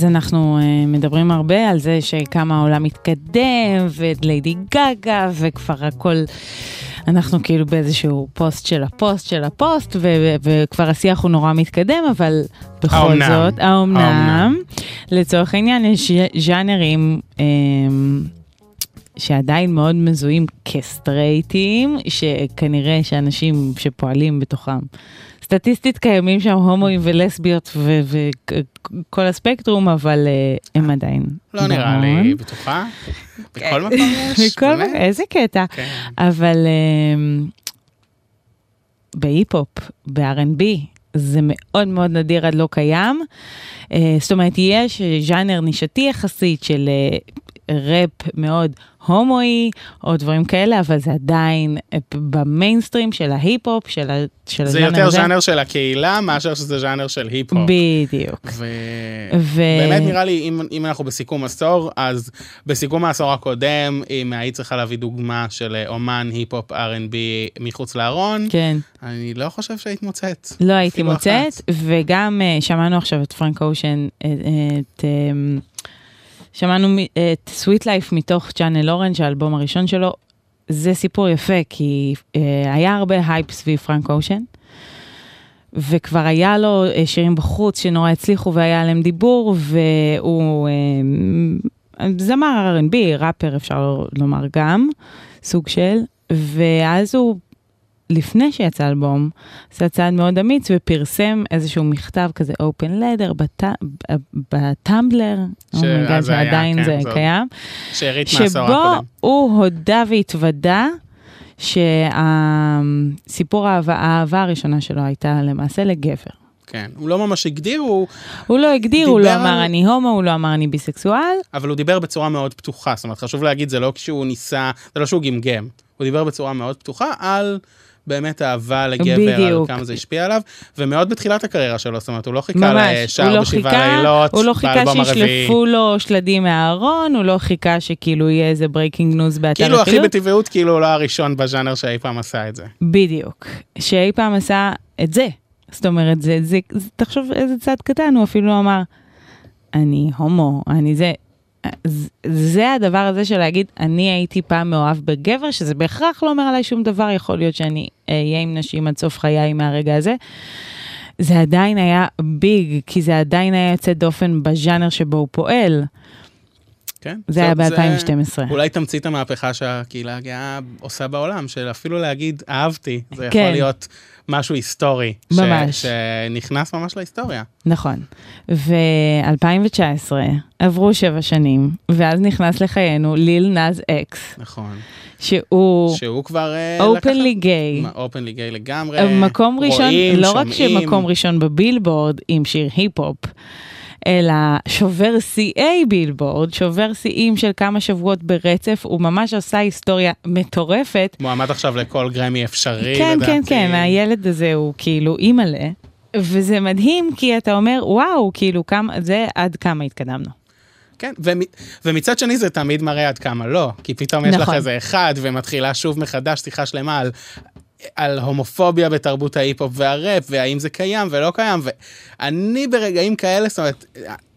אז אנחנו אה, מדברים הרבה על זה שכמה העולם מתקדם, וליידי גגה, וכבר הכל, אנחנו כאילו באיזשהו פוסט של הפוסט של הפוסט, ו- וכבר השיח הוא נורא מתקדם, אבל בכל האומנם? זאת, האומנם, האומנם? לצורך העניין יש ז'אנרים, אם, שעדיין מאוד מזוהים כסטרייטים, שכנראה שאנשים שפועלים בתוכם. סטטיסטית קיימים שם הומואים ולסביות וכל הספקטרום, אבל אה, הם עדיין. לא נראה נכון. לי בטוחה. בכל מקום יש, בכל. מקום, איזה קטע. כן. אבל אמ, בהיפ-הופ, ב-R&B, זה מאוד מאוד נדיר עד לא קיים. אה, זאת אומרת, יש ז'אנר נישתי יחסית של אה, ראפ מאוד הומואי, או דברים כאלה, אבל זה עדיין במיינסטרים של ההיפ-הופ, של ה- של זה יותר הזה. ז'אנר של הקהילה מאשר שזה ז'אנר של היפ-הופ. בדיוק. ו- באמת נראה לי, אם, אם אנחנו בסיכום עשור, אז בסיכום העשור הקודם, אם היית צריכה להביא דוגמה של אומן היפ-הופ R&B מחוץ לארון, כן. אני לא חושב שהיית מוצאת. לא הייתי מוצאת, אחת. וגם אה, שמענו עכשיו את פרנק אושן, אה, אה, את... שמענו את Sweet Life מתוך Channel Orange, האלבום הראשון שלו. זה סיפור יפה, כי אה, היה הרבה הייפ סביב פרנק אושן, וכבר היה לו אה, שירים בחוץ שנורא הצליחו והיה עליהם דיבור, והוא אה, זמר R&B, ראפר אפשר לומר גם, סוג של, ואז הוא לפני שיצא אלבום, עשה צעד מאוד אמיץ ופרסם איזשהו מכתב כזה open letter בת, ב Tumblr, oh my god, זה היה, שעדיין כן, זה זאת קיים, שארית שבו. הוא הודה והתוודה שהסיפור האהבה, האהבה הראשונה שלו הייתה למעשה לגבר. כן, הוא לא ממש הגדיר, הוא... הוא לא הגדיר, הוא לא דיבר אמר על- אני הומו, הוא לא אמר אני ביסקסואל, אבל הוא דיבר בצורה מאוד פתוחה, זאת אומרת, חשוב להגיד, זה לא כשהוא ניסה, זה לא שהוא גמגם, הוא דיבר בצורה מאוד פתוחה על באמת אהבה לגבר, בדיוק. על כמה זה השפיע עליו, ומאוד בתחילת הקריירה שלו, זאת אומרת, הוא לא חיכה לשער לא בשבעה חיכה, לילות, הוא לא חיכה. שישלפו לו שלדים מהארון, הוא לא חיכה שכאילו יהיה איזה breaking news באתר כאילו הכי. בטבעיות, כאילו הוא לא הראשון בז'אנר שאי פעם עשה את זה. בדיוק. שאי פעם עשה את זה. זאת אומרת, זה, זה, זה, תחשוב איזה צעד קטן, הוא אפילו לא אמר, אני הומו, אני זה. זה- הדבר הזה של להגיד, אני הייתי פעם מאוהב בגבר, שזה בהכרח לא אומר עליי שום דבר, יכול להיות שאני אהיה עם נשים עד סוף חיי מהרגע הזה. זה עדיין היה ביג, כי זה עדיין היה יוצא דופן בז'אנר שבו הוא פועל. כן. זה היה זאת- ב-2012. אולי תמצית המהפכה שהקהילה הגאה עושה בעולם, של אפילו להגיד אהבתי, זה כן. יכול להיות משהו היסטורי. ש- ממש. שנכנס ממש להיסטוריה. נכון. ו-2019, עברו שבע שנים, ואז נכנס לחיינו ליל נאז אקס, נכון. שהוא שהוא כבר... אופנלי גיי. אופנלי גיי לגמרי. מקום ראשון, רואים, לא רק שומעים. שמקום ראשון בבילבורד עם שיר היפ-הופ, אלא שובר שיאי בילבורד, שובר שיאים של כמה שבועות ברצף, הוא ממש עשה היסטוריה מטורפת. מועמד עכשיו לכל גרמי אפשרי, כן, לדעתי. כן, כן, הילד הזה הוא כאילו אימא'לה, וזה מדהים כי אתה אומר, וואו, כאילו, כמה, זה עד כמה התקדמנו. כן, ומ- ומצד שני זה תמיד מראה עד כמה לא, כי פתאום יש לך נכון. איזה אחד ומתחילה שוב מחדש שיחה שלמה על, על הומופוביה בתרבות ההיפ-הופ והראפ, והאם זה קיים ולא קיים, ואני ברגעים כאלה, זאת אומרת,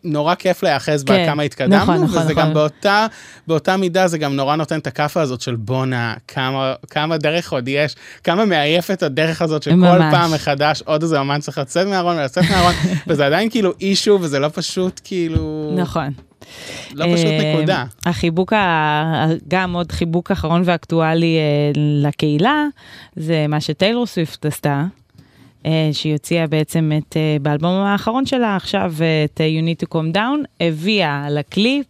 נורא כיף להיאחז כן, בכמה התקדמנו, נכון, נכון, וזה נכון. גם באותה, באותה מידה זה גם נורא נותן את הכאפה הזאת של בואנה, כמה, כמה דרך עוד יש, כמה מעייפת הדרך הזאת שכל ממש. פעם מחדש עוד איזה אומן צריך לצאת מהארון ולצאת מהארון, וזה עדיין כאילו אישו וזה לא פשוט כאילו... נכון. לא פשוט אה, נקודה. החיבוק, גם עוד חיבוק אחרון ואקטואלי אה, לקהילה, זה מה שטיילור סוויפט עשתה. אה, שהיא הוציאה בעצם את, באלבום האחרון שלה עכשיו, את You Need to Calm Down, הביאה לקליפ.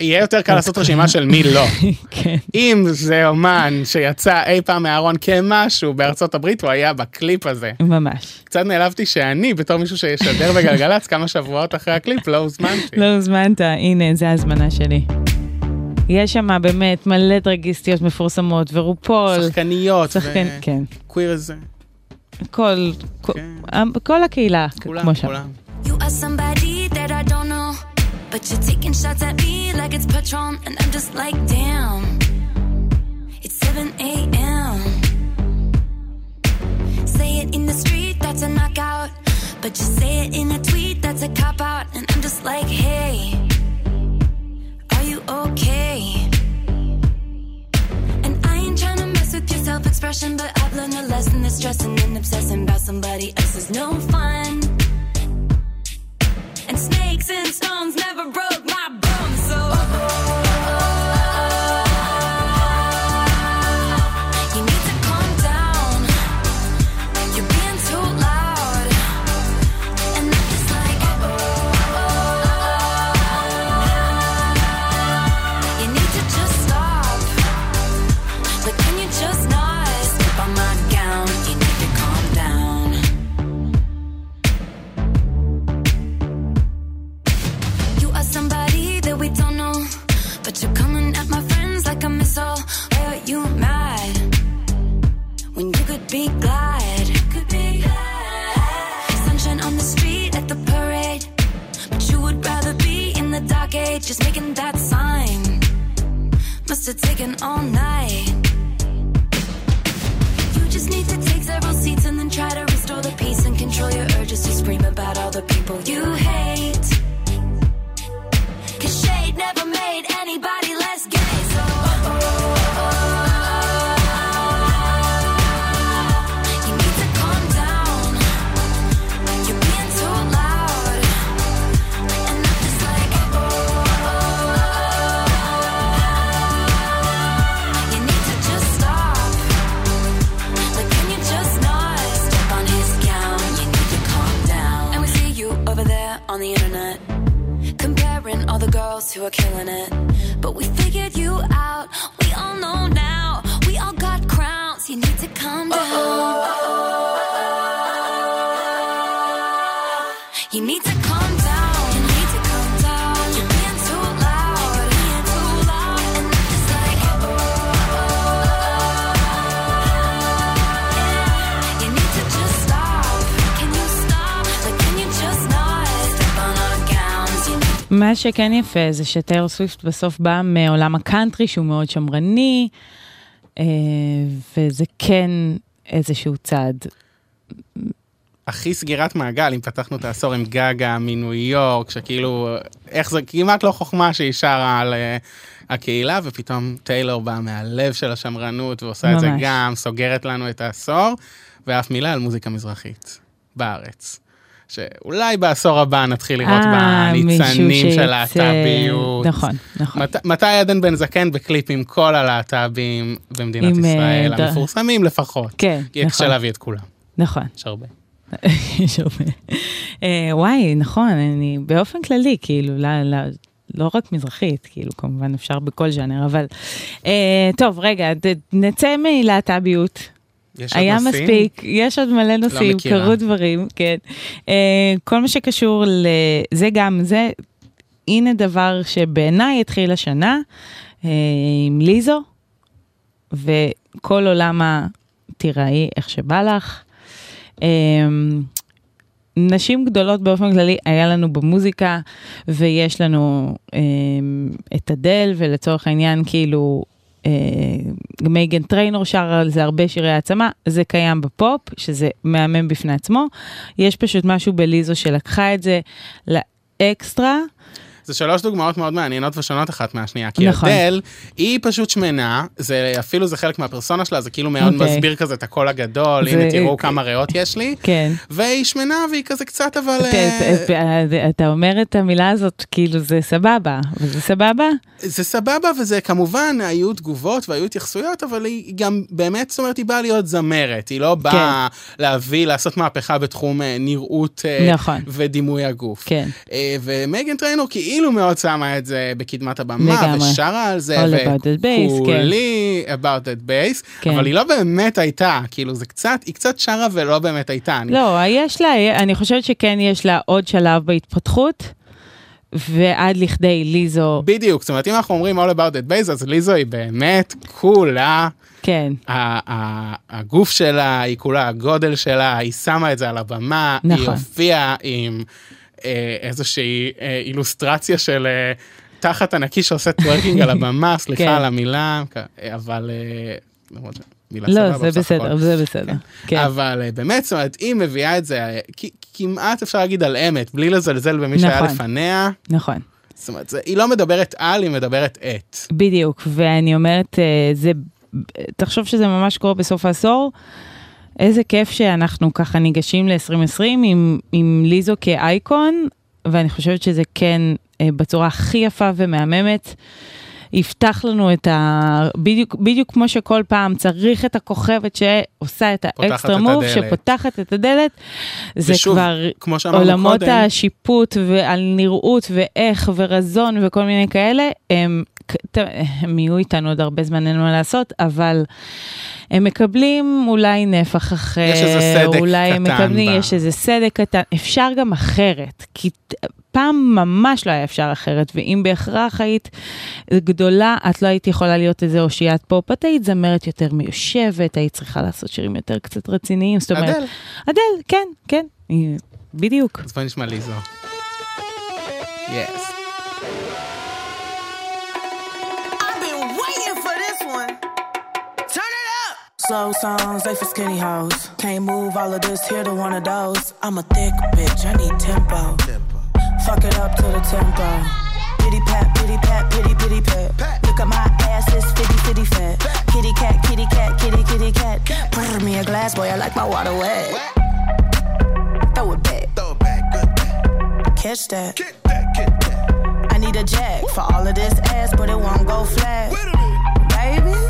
יהיה יותר קל לעשות רשימה של מי לא. כן. אם זה אומן שיצא אי פעם מהארון כמשהו בארצות הברית, הוא היה בקליפ הזה. ממש. קצת נעלבתי שאני, בתור מישהו שישדר בגלגלצ כמה שבועות אחרי הקליפ, לא הוזמנתי. לא הוזמנת, הנה, זה ההזמנה שלי. יש שם באמת מלא דרגיסטיות מפורסמות, ורופול. שחקניות, שחקן, ו- כן. קוויר הזה. כל, כל, כל הקהילה, כמו שם. You but you're taking shots at me like it's Patron, and I'm just like, damn. It's 7 a.m. Say it in the street, that's a knockout. But you say it in a tweet, that's a cop out. And I'm just like, hey, are you okay? And I ain't trying to mess with your self expression, but I've learned a lesson that stressing and obsessing about somebody else is no fun. Snakes and stones never broke my bones, so. Just making that sign. Must have taken all night. You just need to take several seats and then try to restore the peace and control your urges to scream about all the people you hate. Cause shade never made anybody less gay, who are killing it. But we figured you out. We all know now. We all got crowns. You need to calm down. You מה שכן יפה זה שטיילור סוויפט בסוף בא מעולם הקאנטרי שהוא מאוד שמרני, אה, וזה כן איזשהו צעד. הכי סגירת מעגל, אם פתחנו את העשור עם גגה מניו יורק, שכאילו, איך זה כמעט לא חוכמה שהיא שרה על אה, הקהילה, ופתאום טיילור באה מהלב של השמרנות ועושה את זה ממש. גם, סוגרת לנו את העשור, ואף מילה על מוזיקה מזרחית בארץ. שאולי בעשור הבא נתחיל לראות אה, בניצנים של להט"ביות. נכון, נכון. מת, מתי עדן בן זקן בקליפ עם כל הלהט"בים במדינת עם, אה, ישראל, ד- המפורסמים לפחות. כן, כי קשה נכון. להביא את כולם. נכון. יש הרבה. יש הרבה. אה, וואי, נכון, אני באופן כללי, כאילו, לא, לא, לא רק מזרחית, כאילו, כמובן אפשר בכל ז'אנר, אבל... אה, טוב, רגע, נצא מלהט"ביות. יש עוד היה נושאים? מספיק, יש עוד מלא נושאים, מכירה. קרו דברים, כן. אה, כל מה שקשור לזה גם, זה, הנה דבר שבעיניי התחיל השנה, אה, עם ליזו, וכל עולם ה... תיראי איך שבא לך. אה, נשים גדולות באופן כללי היה לנו במוזיקה, ויש לנו אה, את אדל, ולצורך העניין, כאילו, מייגן טריינור שרה על זה הרבה שירי העצמה, זה קיים בפופ, שזה מהמם בפני עצמו. יש פשוט משהו בליזו שלקחה את זה לאקסטרה. זה שלוש דוגמאות מאוד מעניינות ושונות אחת מהשנייה. כי נכון. אדל, היא פשוט שמנה, זה אפילו זה חלק מהפרסונה שלה, זה כאילו מאוד אוקיי. מסביר כזה את הקול הגדול, זה- הנה תראו כמה ריאות יש לי. כן. והיא שמנה והיא כזה קצת אבל... אתה- אה, אתה- אתה אומר את המילה הזאת, כאילו זה סבבה, וזה סבבה? זה סבבה וזה כמובן היו תגובות והיו התייחסויות אבל היא גם באמת זאת אומרת היא באה להיות זמרת היא לא באה להביא לעשות מהפכה בתחום אה, נראות אה, נכון. ודימוי הגוף. כן. ומייגן טריינור כאילו מאוד שמה את זה בקדמת הבמה לגמרי. ושרה על זה All about that bass, כן. וכולי about that bass כן. אבל היא לא באמת הייתה כאילו זה קצת היא קצת שרה ולא באמת הייתה. אני- לא, יש לה, אני חושבת שכן יש לה עוד שלב בהתפתחות, ועד לכדי ליזו. בדיוק, זאת אומרת, אם אנחנו אומרים all about that bass, אז ליזו היא באמת כולה, כן, הגוף שלה, היא כולה הגודל שלה, היא שמה את זה על הבמה, היא נכון. הופיעה עם איזושהי אה, אילוסטרציה של אה, תחת ענקי שעושה טוורקינג על הבמה, סליחה כן. על המילה, אבל... אה, מילה לא, סבבה זה בסדר, הכל. זה בסדר. כן. אבל אה, באמת, זאת אומרת, היא מביאה את זה אה, כמעט אפשר להגיד על אמת, בלי לזלזל במי שהיה נכון. לפניה. נכון. זאת אומרת, היא לא מדברת על, היא מדברת את. בדיוק, ואני אומרת, אה, זה, תחשוב שזה ממש קורה בסוף העשור. איזה כיף שאנחנו ככה ניגשים ל-2020 עם, עם ליזו כאייקון, ואני חושבת שזה כן אה, בצורה הכי יפה ומהממת. יפתח לנו את ה... בדיוק, בדיוק כמו שכל פעם צריך את הכוכבת שעושה את האקסטרה מוב. שפותחת את הדלת. זה ושוב, כבר עולמות קודם- השיפוט ועל נראות ואיך ורזון וכל מיני כאלה, הם, הם יהיו איתנו עוד הרבה זמן, אין מה לעשות, אבל הם מקבלים אולי נפח אחר, יש איזה סדק אולי הם מקבלים, ב- יש איזה סדק קטן, אפשר גם אחרת, כי פעם ממש לא היה אפשר אחרת, ואם בהכרח היית גדולה, את לא היית יכולה להיות איזה אושיית פופ, את היית זמרת יותר מיושבת, היית צריכה לעשות שירים יותר קצת רציניים, זאת אומרת... אדל. אדל, כן, כן, בדיוק. אז בוא נשמע ליזו. יס. I've Slow songs, they for skinny hoes. Can't move all of this here to one of those. I'm a thick bitch, I need tempo. Fuck it up to the tempo. Pity pat, pity pat, pity pity pat. Look at my ass, it's fitty fitty fat. Kitty cat, kitty cat, kitty kitty cat. Pour me a glass, boy, I like my water wet. Throw it back. Throw it back, good Catch that. I need a jack for all of this ass, but it won't go flat. Baby, baby, come eat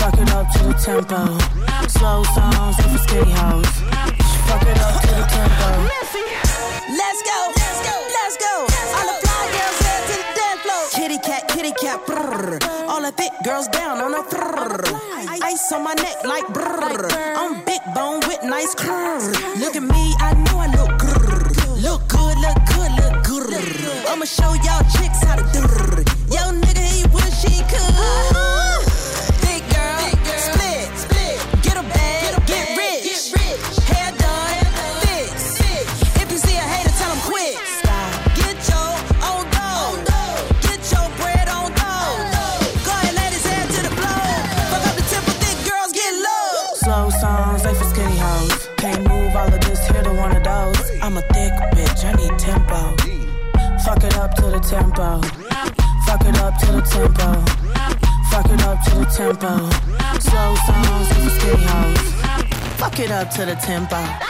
Fuck it up to the tempo. Slow songs they for skinny hoes. Fuck it up to the tempo. Let's go, let's go, let's go. All the fly girls head to the dance floor. Kitty cat, kitty cat. All the thick girls down on a brrr. Ice on my neck like brrr. I'm big bone with nice curves. Look at me, I know I look grrr. Look good, look good, look good. I'ma show y'all chicks how to do. Tempo. Fuck it up to the tempo. Fuck it up to the tempo. Slow songs, they for skinny hoes. Fuck it up to the tempo.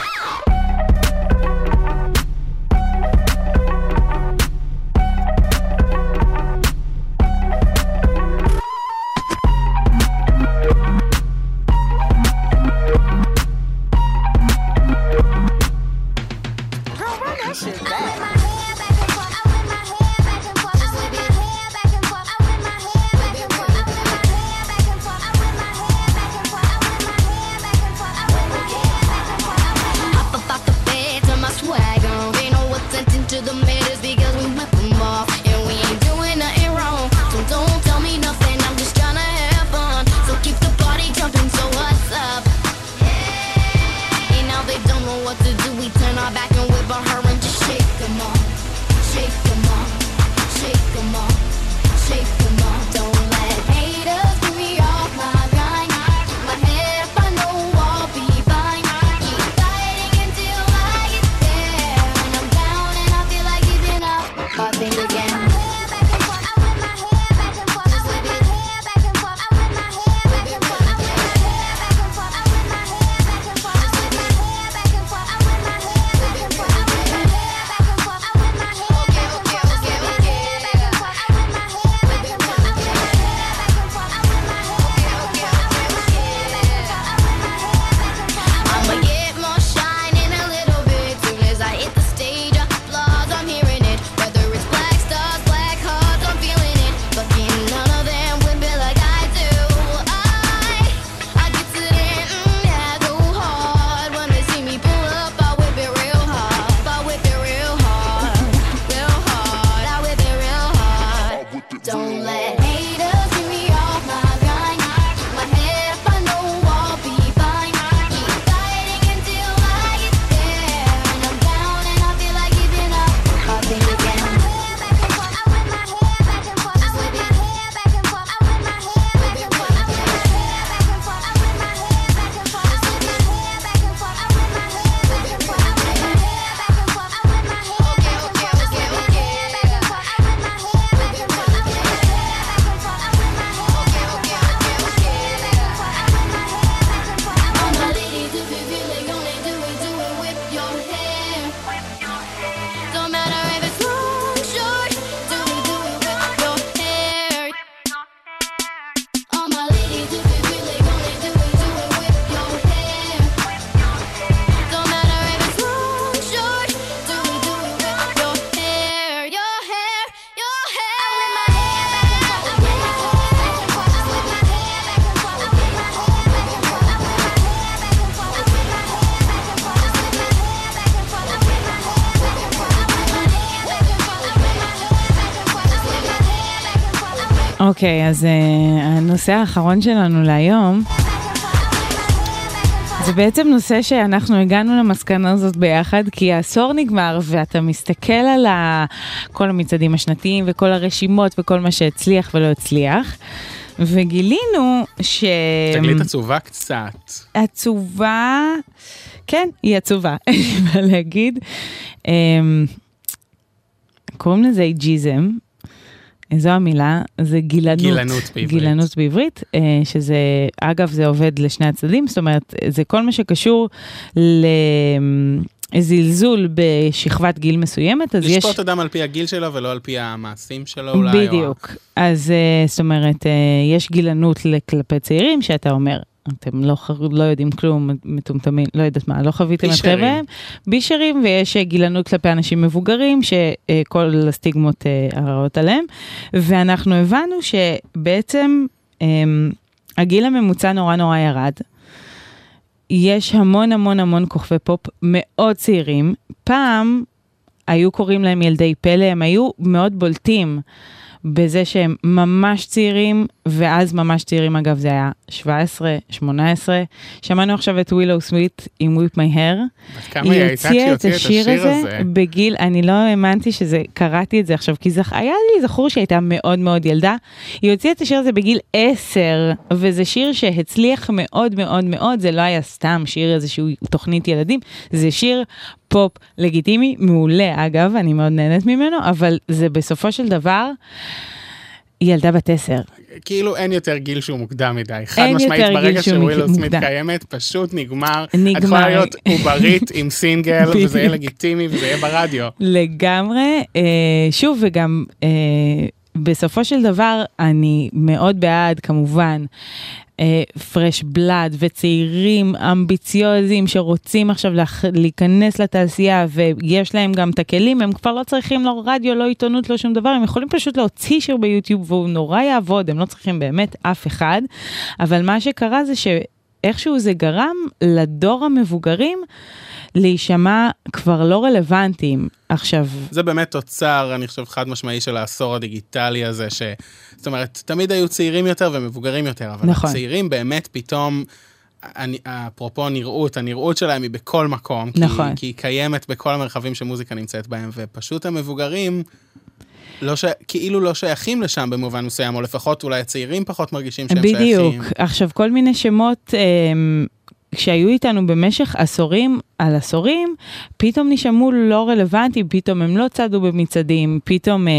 אוקיי, אז uh, הנושא האחרון שלנו להיום, זה בעצם נושא שאנחנו הגענו למסקנה הזאת ביחד, כי העשור נגמר ואתה מסתכל על ה... כל המצעדים השנתיים וכל הרשימות וכל מה שהצליח ולא הצליח, וגילינו ש... תגלית עצובה קצת. עצובה, כן, היא עצובה, אין לי מה להגיד. אמ, קוראים לזה אייג'יזם. זו המילה, זה גילנות. גילנות בעברית. גילנות בעברית, אה, שזה, אגב, זה עובד לשני הצדדים, זאת אומרת, זה כל מה שקשור לזלזול בשכבת גיל מסוימת, אז יש... לשפוט אדם על פי הגיל שלו ולא על פי המעשים שלו אולי. או בדיוק. אז אה, זאת אומרת, אה, יש גילנות כלפי צעירים, שאתה אומר, אתם לא, ח- לא יודעים כלום, מטומטמים, לא יודעת מה, לא חוויתם את. חייהם. בישרים, ויש אה, גילנות כלפי אנשים מבוגרים, שכל הסטיגמות אה, הרעות עליהם. ואנחנו הבנו שבעצם אמ, הגיל הממוצע נורא נורא ירד. יש המון המון המון כוכבי פופ מאוד צעירים. פעם היו קוראים להם ילדי פלא, הם היו מאוד בולטים בזה שהם ממש צעירים, ואז ממש צעירים, אגב, זה היה 17, 18. שמענו עכשיו את ווילו סוויט עם My Hair. כמה היא הוציאה את השיר הזה? בגיל, אני לא האמנתי שזה, קראתי את זה עכשיו, כי זכ... היה לי זכור שהייתה מאוד מאוד ילדה. היא הוציאה את השיר הזה בגיל 10, וזה שיר שהצליח מאוד מאוד מאוד, זה לא היה סתם שיר איזושהי תוכנית ילדים, זה שיר פופ לגיטימי, מעולה אגב, אני מאוד נהנית ממנו, אבל זה בסופו של דבר, היא ילדה בת 10. כאילו אין יותר גיל שהוא מוקדם מדי. חד משמעית, ברגע שהוא שווילו סמית. קיימת, פשוט נגמר. נגמר. את יכולה להיות עוברית עם סינגל. וזה יהיה לגיטימי וזה יהיה ברדיו. לגמרי, אה, שוב, וגם אה, בסופו של דבר, אני מאוד בעד, כמובן, פרש בלאד וצעירים אמביציוזים שרוצים עכשיו להיכנס לתעשייה ויש להם גם את הכלים, הם כבר לא צריכים לא רדיו, לא עיתונות, לא שום דבר, הם יכולים פשוט להוציא שיר ביוטיוב והוא נורא יעבוד, הם לא צריכים באמת אף אחד, אבל מה שקרה זה שאיכשהו זה גרם לדור המבוגרים להישמע כבר לא רלוונטיים. עכשיו, זה באמת תוצר, אני חושב, חד משמעי של העשור הדיגיטלי הזה, ש... זאת אומרת, תמיד היו צעירים יותר ומבוגרים יותר, אבל נכון. הצעירים באמת פתאום, אני, אפרופו נראות, הנראות שלהם היא בכל מקום, כי, נכון. כי היא קיימת בכל המרחבים שמוזיקה נמצאת בהם, ופשוט המבוגרים... לא ש... כאילו לא שייכים לשם במובן מסוים, או לפחות אולי הצעירים פחות מרגישים שהם בדיוק. שייכים. עכשיו, כל מיני שמות אמ, שהיו איתנו במשך עשורים על עשורים, פתאום נשמעו לא רלוונטיים, פתאום הם לא צעדו במצעדים, פתאום אה,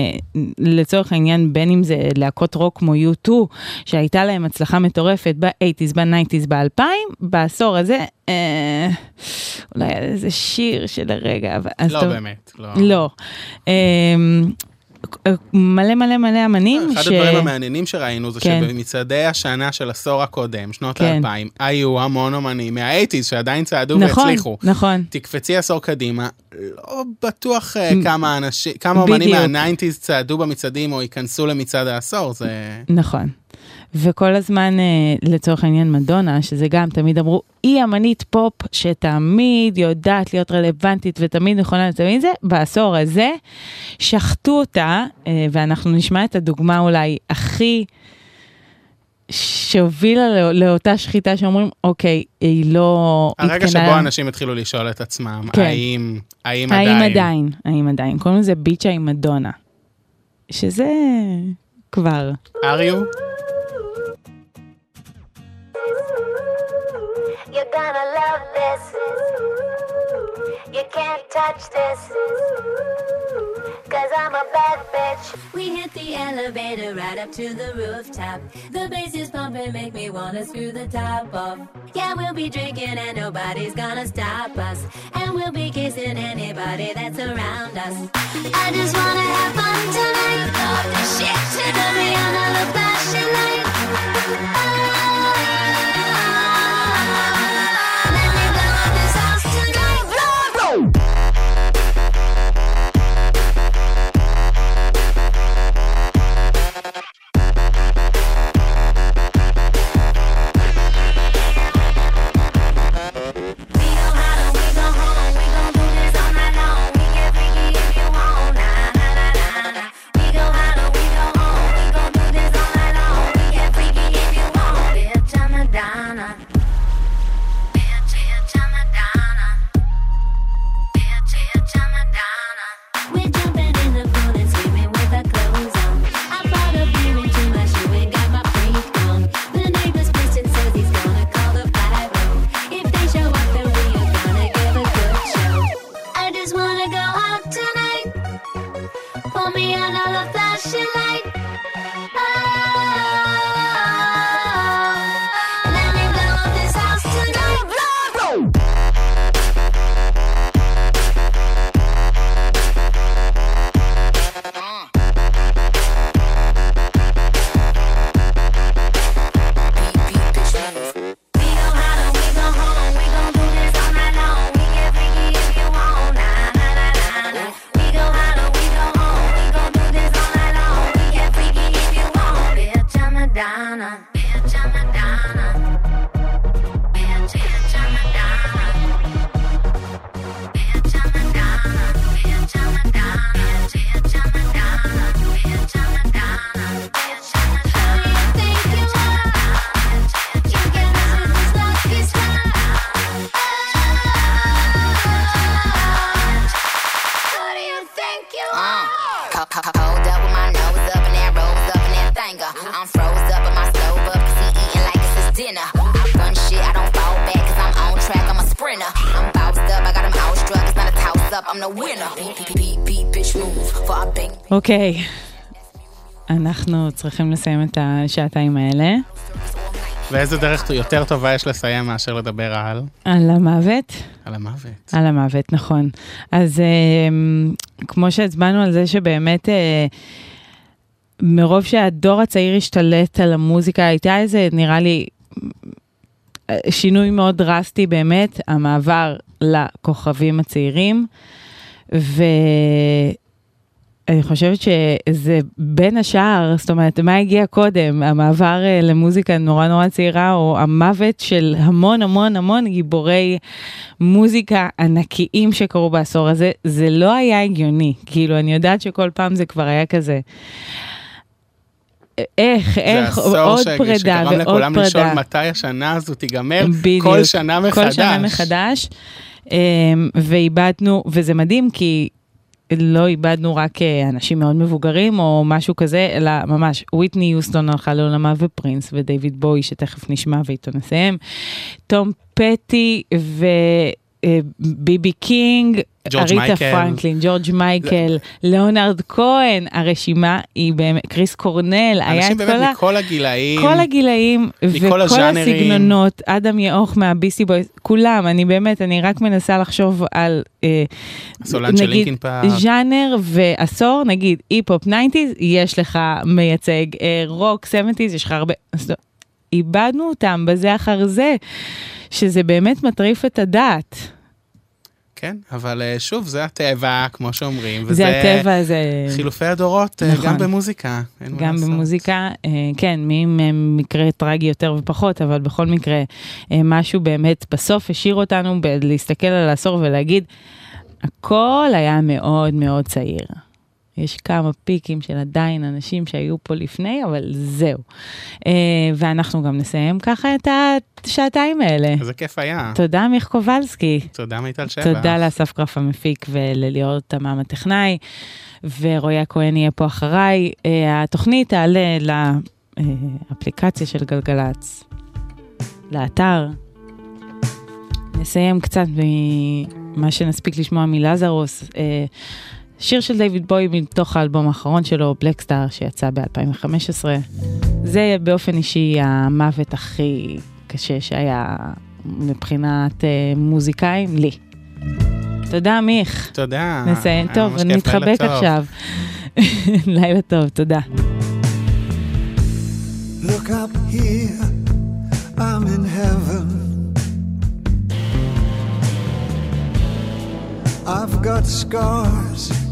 לצורך העניין, בין אם זה להקות רוק כמו U2, שהייתה להם הצלחה מטורפת ב-80's, ב-90's, ב-2000, בעשור הזה, אה, אולי איזה שיר של הרגע, אבל... לא טוב- באמת, לא. לא. אמ, מלא מלא מלא אמנים אחד הדברים המעניינים שראינו זה כן. שבמצעדי השנה של עשור הקודם, שנות כן. האלפיים, היו המון אומנים מהאייטיז שעדיין צעדו נכון, והצליחו. נכון. תקפצי עשור קדימה, לא בטוח אה, מ- כמה אנשים, כמה בדיוק. מהניינטיז צעדו במצעדים או ייכנסו למצעד העשור, זה... נכון. וכל הזמן, אה, לצורך העניין, מדונה, שזה גם תמיד אמרו, היא אמנית פופ שתמיד יודעת להיות רלוונטית ותמיד נכונה לתמיד זה, בעשור הזה שחטו אותה, אה, ואנחנו נשמע את הדוגמה אולי הכי שהובילה לא, לאותה שחיטה שאומרים, אוקיי, היא לא... הרגע התקנה- שבו אנשים התחילו לשאול את עצמם, כן. האם, האם האם עדיין, עדיין, האם עדיין, קוראים לזה ביצ'ה עם מדונה. שזה כבר. אריו? You're gonna love this. You can't touch this. Cause I'm a bad bitch. We hit the elevator right up to the rooftop. The bass is pumping, make me wanna screw the top off. Yeah, we'll be drinking and nobody's gonna stop us. And we'll be kissing anybody that's around us. I just wanna have fun tonight. Off the shit to the Rihanna, the flashing light. אוקיי, אנחנו צריכים לסיים את השעתיים האלה. ואיזה דרך יותר טובה יש לסיים מאשר לדבר על? על המוות. על המוות. על המוות, נכון. אז אה, כמו שהצבענו על זה שבאמת, אה, מרוב שהדור הצעיר השתלט על המוזיקה, הייתה איזה, נראה לי, שינוי מאוד דרסטי באמת, המעבר לכוכבים הצעירים. ואני חושבת שזה בין השאר, זאת אומרת, מה הגיע קודם, המעבר אה, למוזיקה נורא נורא צעירה, או המוות של המון המון המון גיבורי מוזיקה ענקיים שקרו בעשור הזה, זה לא היה הגיוני. כאילו, אני יודעת שכל פעם זה כבר היה כזה. איך, איך, זה עוד עשור פרידה שגרם ועוד לכולם פרידה. לשאול מתי השנה הזו תיגמר, בדיוק. כל שנה מחדש. כל שנה מחדש. אמ, ואיבדנו, וזה מדהים כי לא איבדנו רק אה, אנשים מאוד מבוגרים או משהו כזה, אלא ממש, וויטני יוסטון הלכה לעולמה ופרינס ודייוויד בואי, שתכף נשמע ואיתו נסיים, תום פטי ו... אה, ביבי קינג, אריתה. פרנקלין, ג'ורג' מייקל, ליאונרד כהן, הרשימה היא באמת, קריס קורנל, היה אנשים את באמת כל ה... מכל הגילאים. כל הגילאים וכל הז'אנרים. הסגנונות, אדם יאוך מהביסטי בויז, כולם, אני באמת, אני רק מנסה לחשוב על, אה, הסולן של לינקין פארק. ז'אנר ועשור, נגיד היפ-הופ 90's, יש לך מייצג, אה, רוק 70's, יש לך הרבה, לא, איבדנו אותם בזה אחר זה, שזה באמת מטריף את הדעת. כן, אבל אה, שוב, זה הטבע, כמו שאומרים. זה הטבע, זה... חילופי הדורות, אה, נכון. גם במוזיקה. גם. במוזיקה, אה, כן, מי מקרה טרגי יותר ופחות, אבל בכל מקרה, משהו באמת בסוף השאיר אותנו להסתכל על העשור ולהגיד, הכל היה מאוד מאוד צעיר. יש כמה פיקים של עדיין אנשים שהיו פה לפני, אבל זהו. אה, ואנחנו גם נסיים ככה את השעתיים האלה. איזה כיף היה. תודה מיך קובלסקי. תודה מיטל שבח. תודה לאסף גרף המפיק ולליאור תמם הטכנאי, ורועי הכהן יהיה פה אחריי. אה, התוכנית תעלה לאפליקציה של גלגלצ, לאתר. נסיים קצת ממה שנספיק לשמוע מלזרוס. שיר של דיוויד בוי מתוך האלבום האחרון שלו, בלקסטאר, שיצא ב-2015. זה באופן אישי המוות הכי קשה שהיה מבחינת אה, מוזיקאים, לי. תודה, מיך. תודה. נסיים. טוב, נתחבק. עכשיו. לילה טוב, תודה. Look up here, I'm in heaven. I've got scars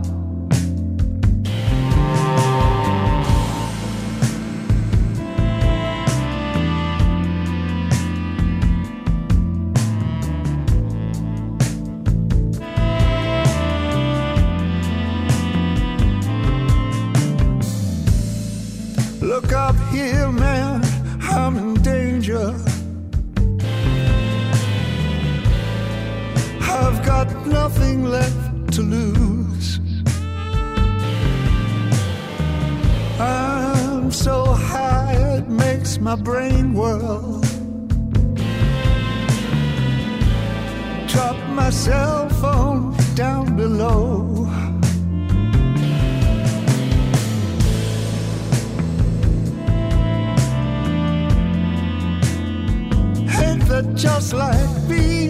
My brain whirl. Drop my cell phone down below. Ain't that just like being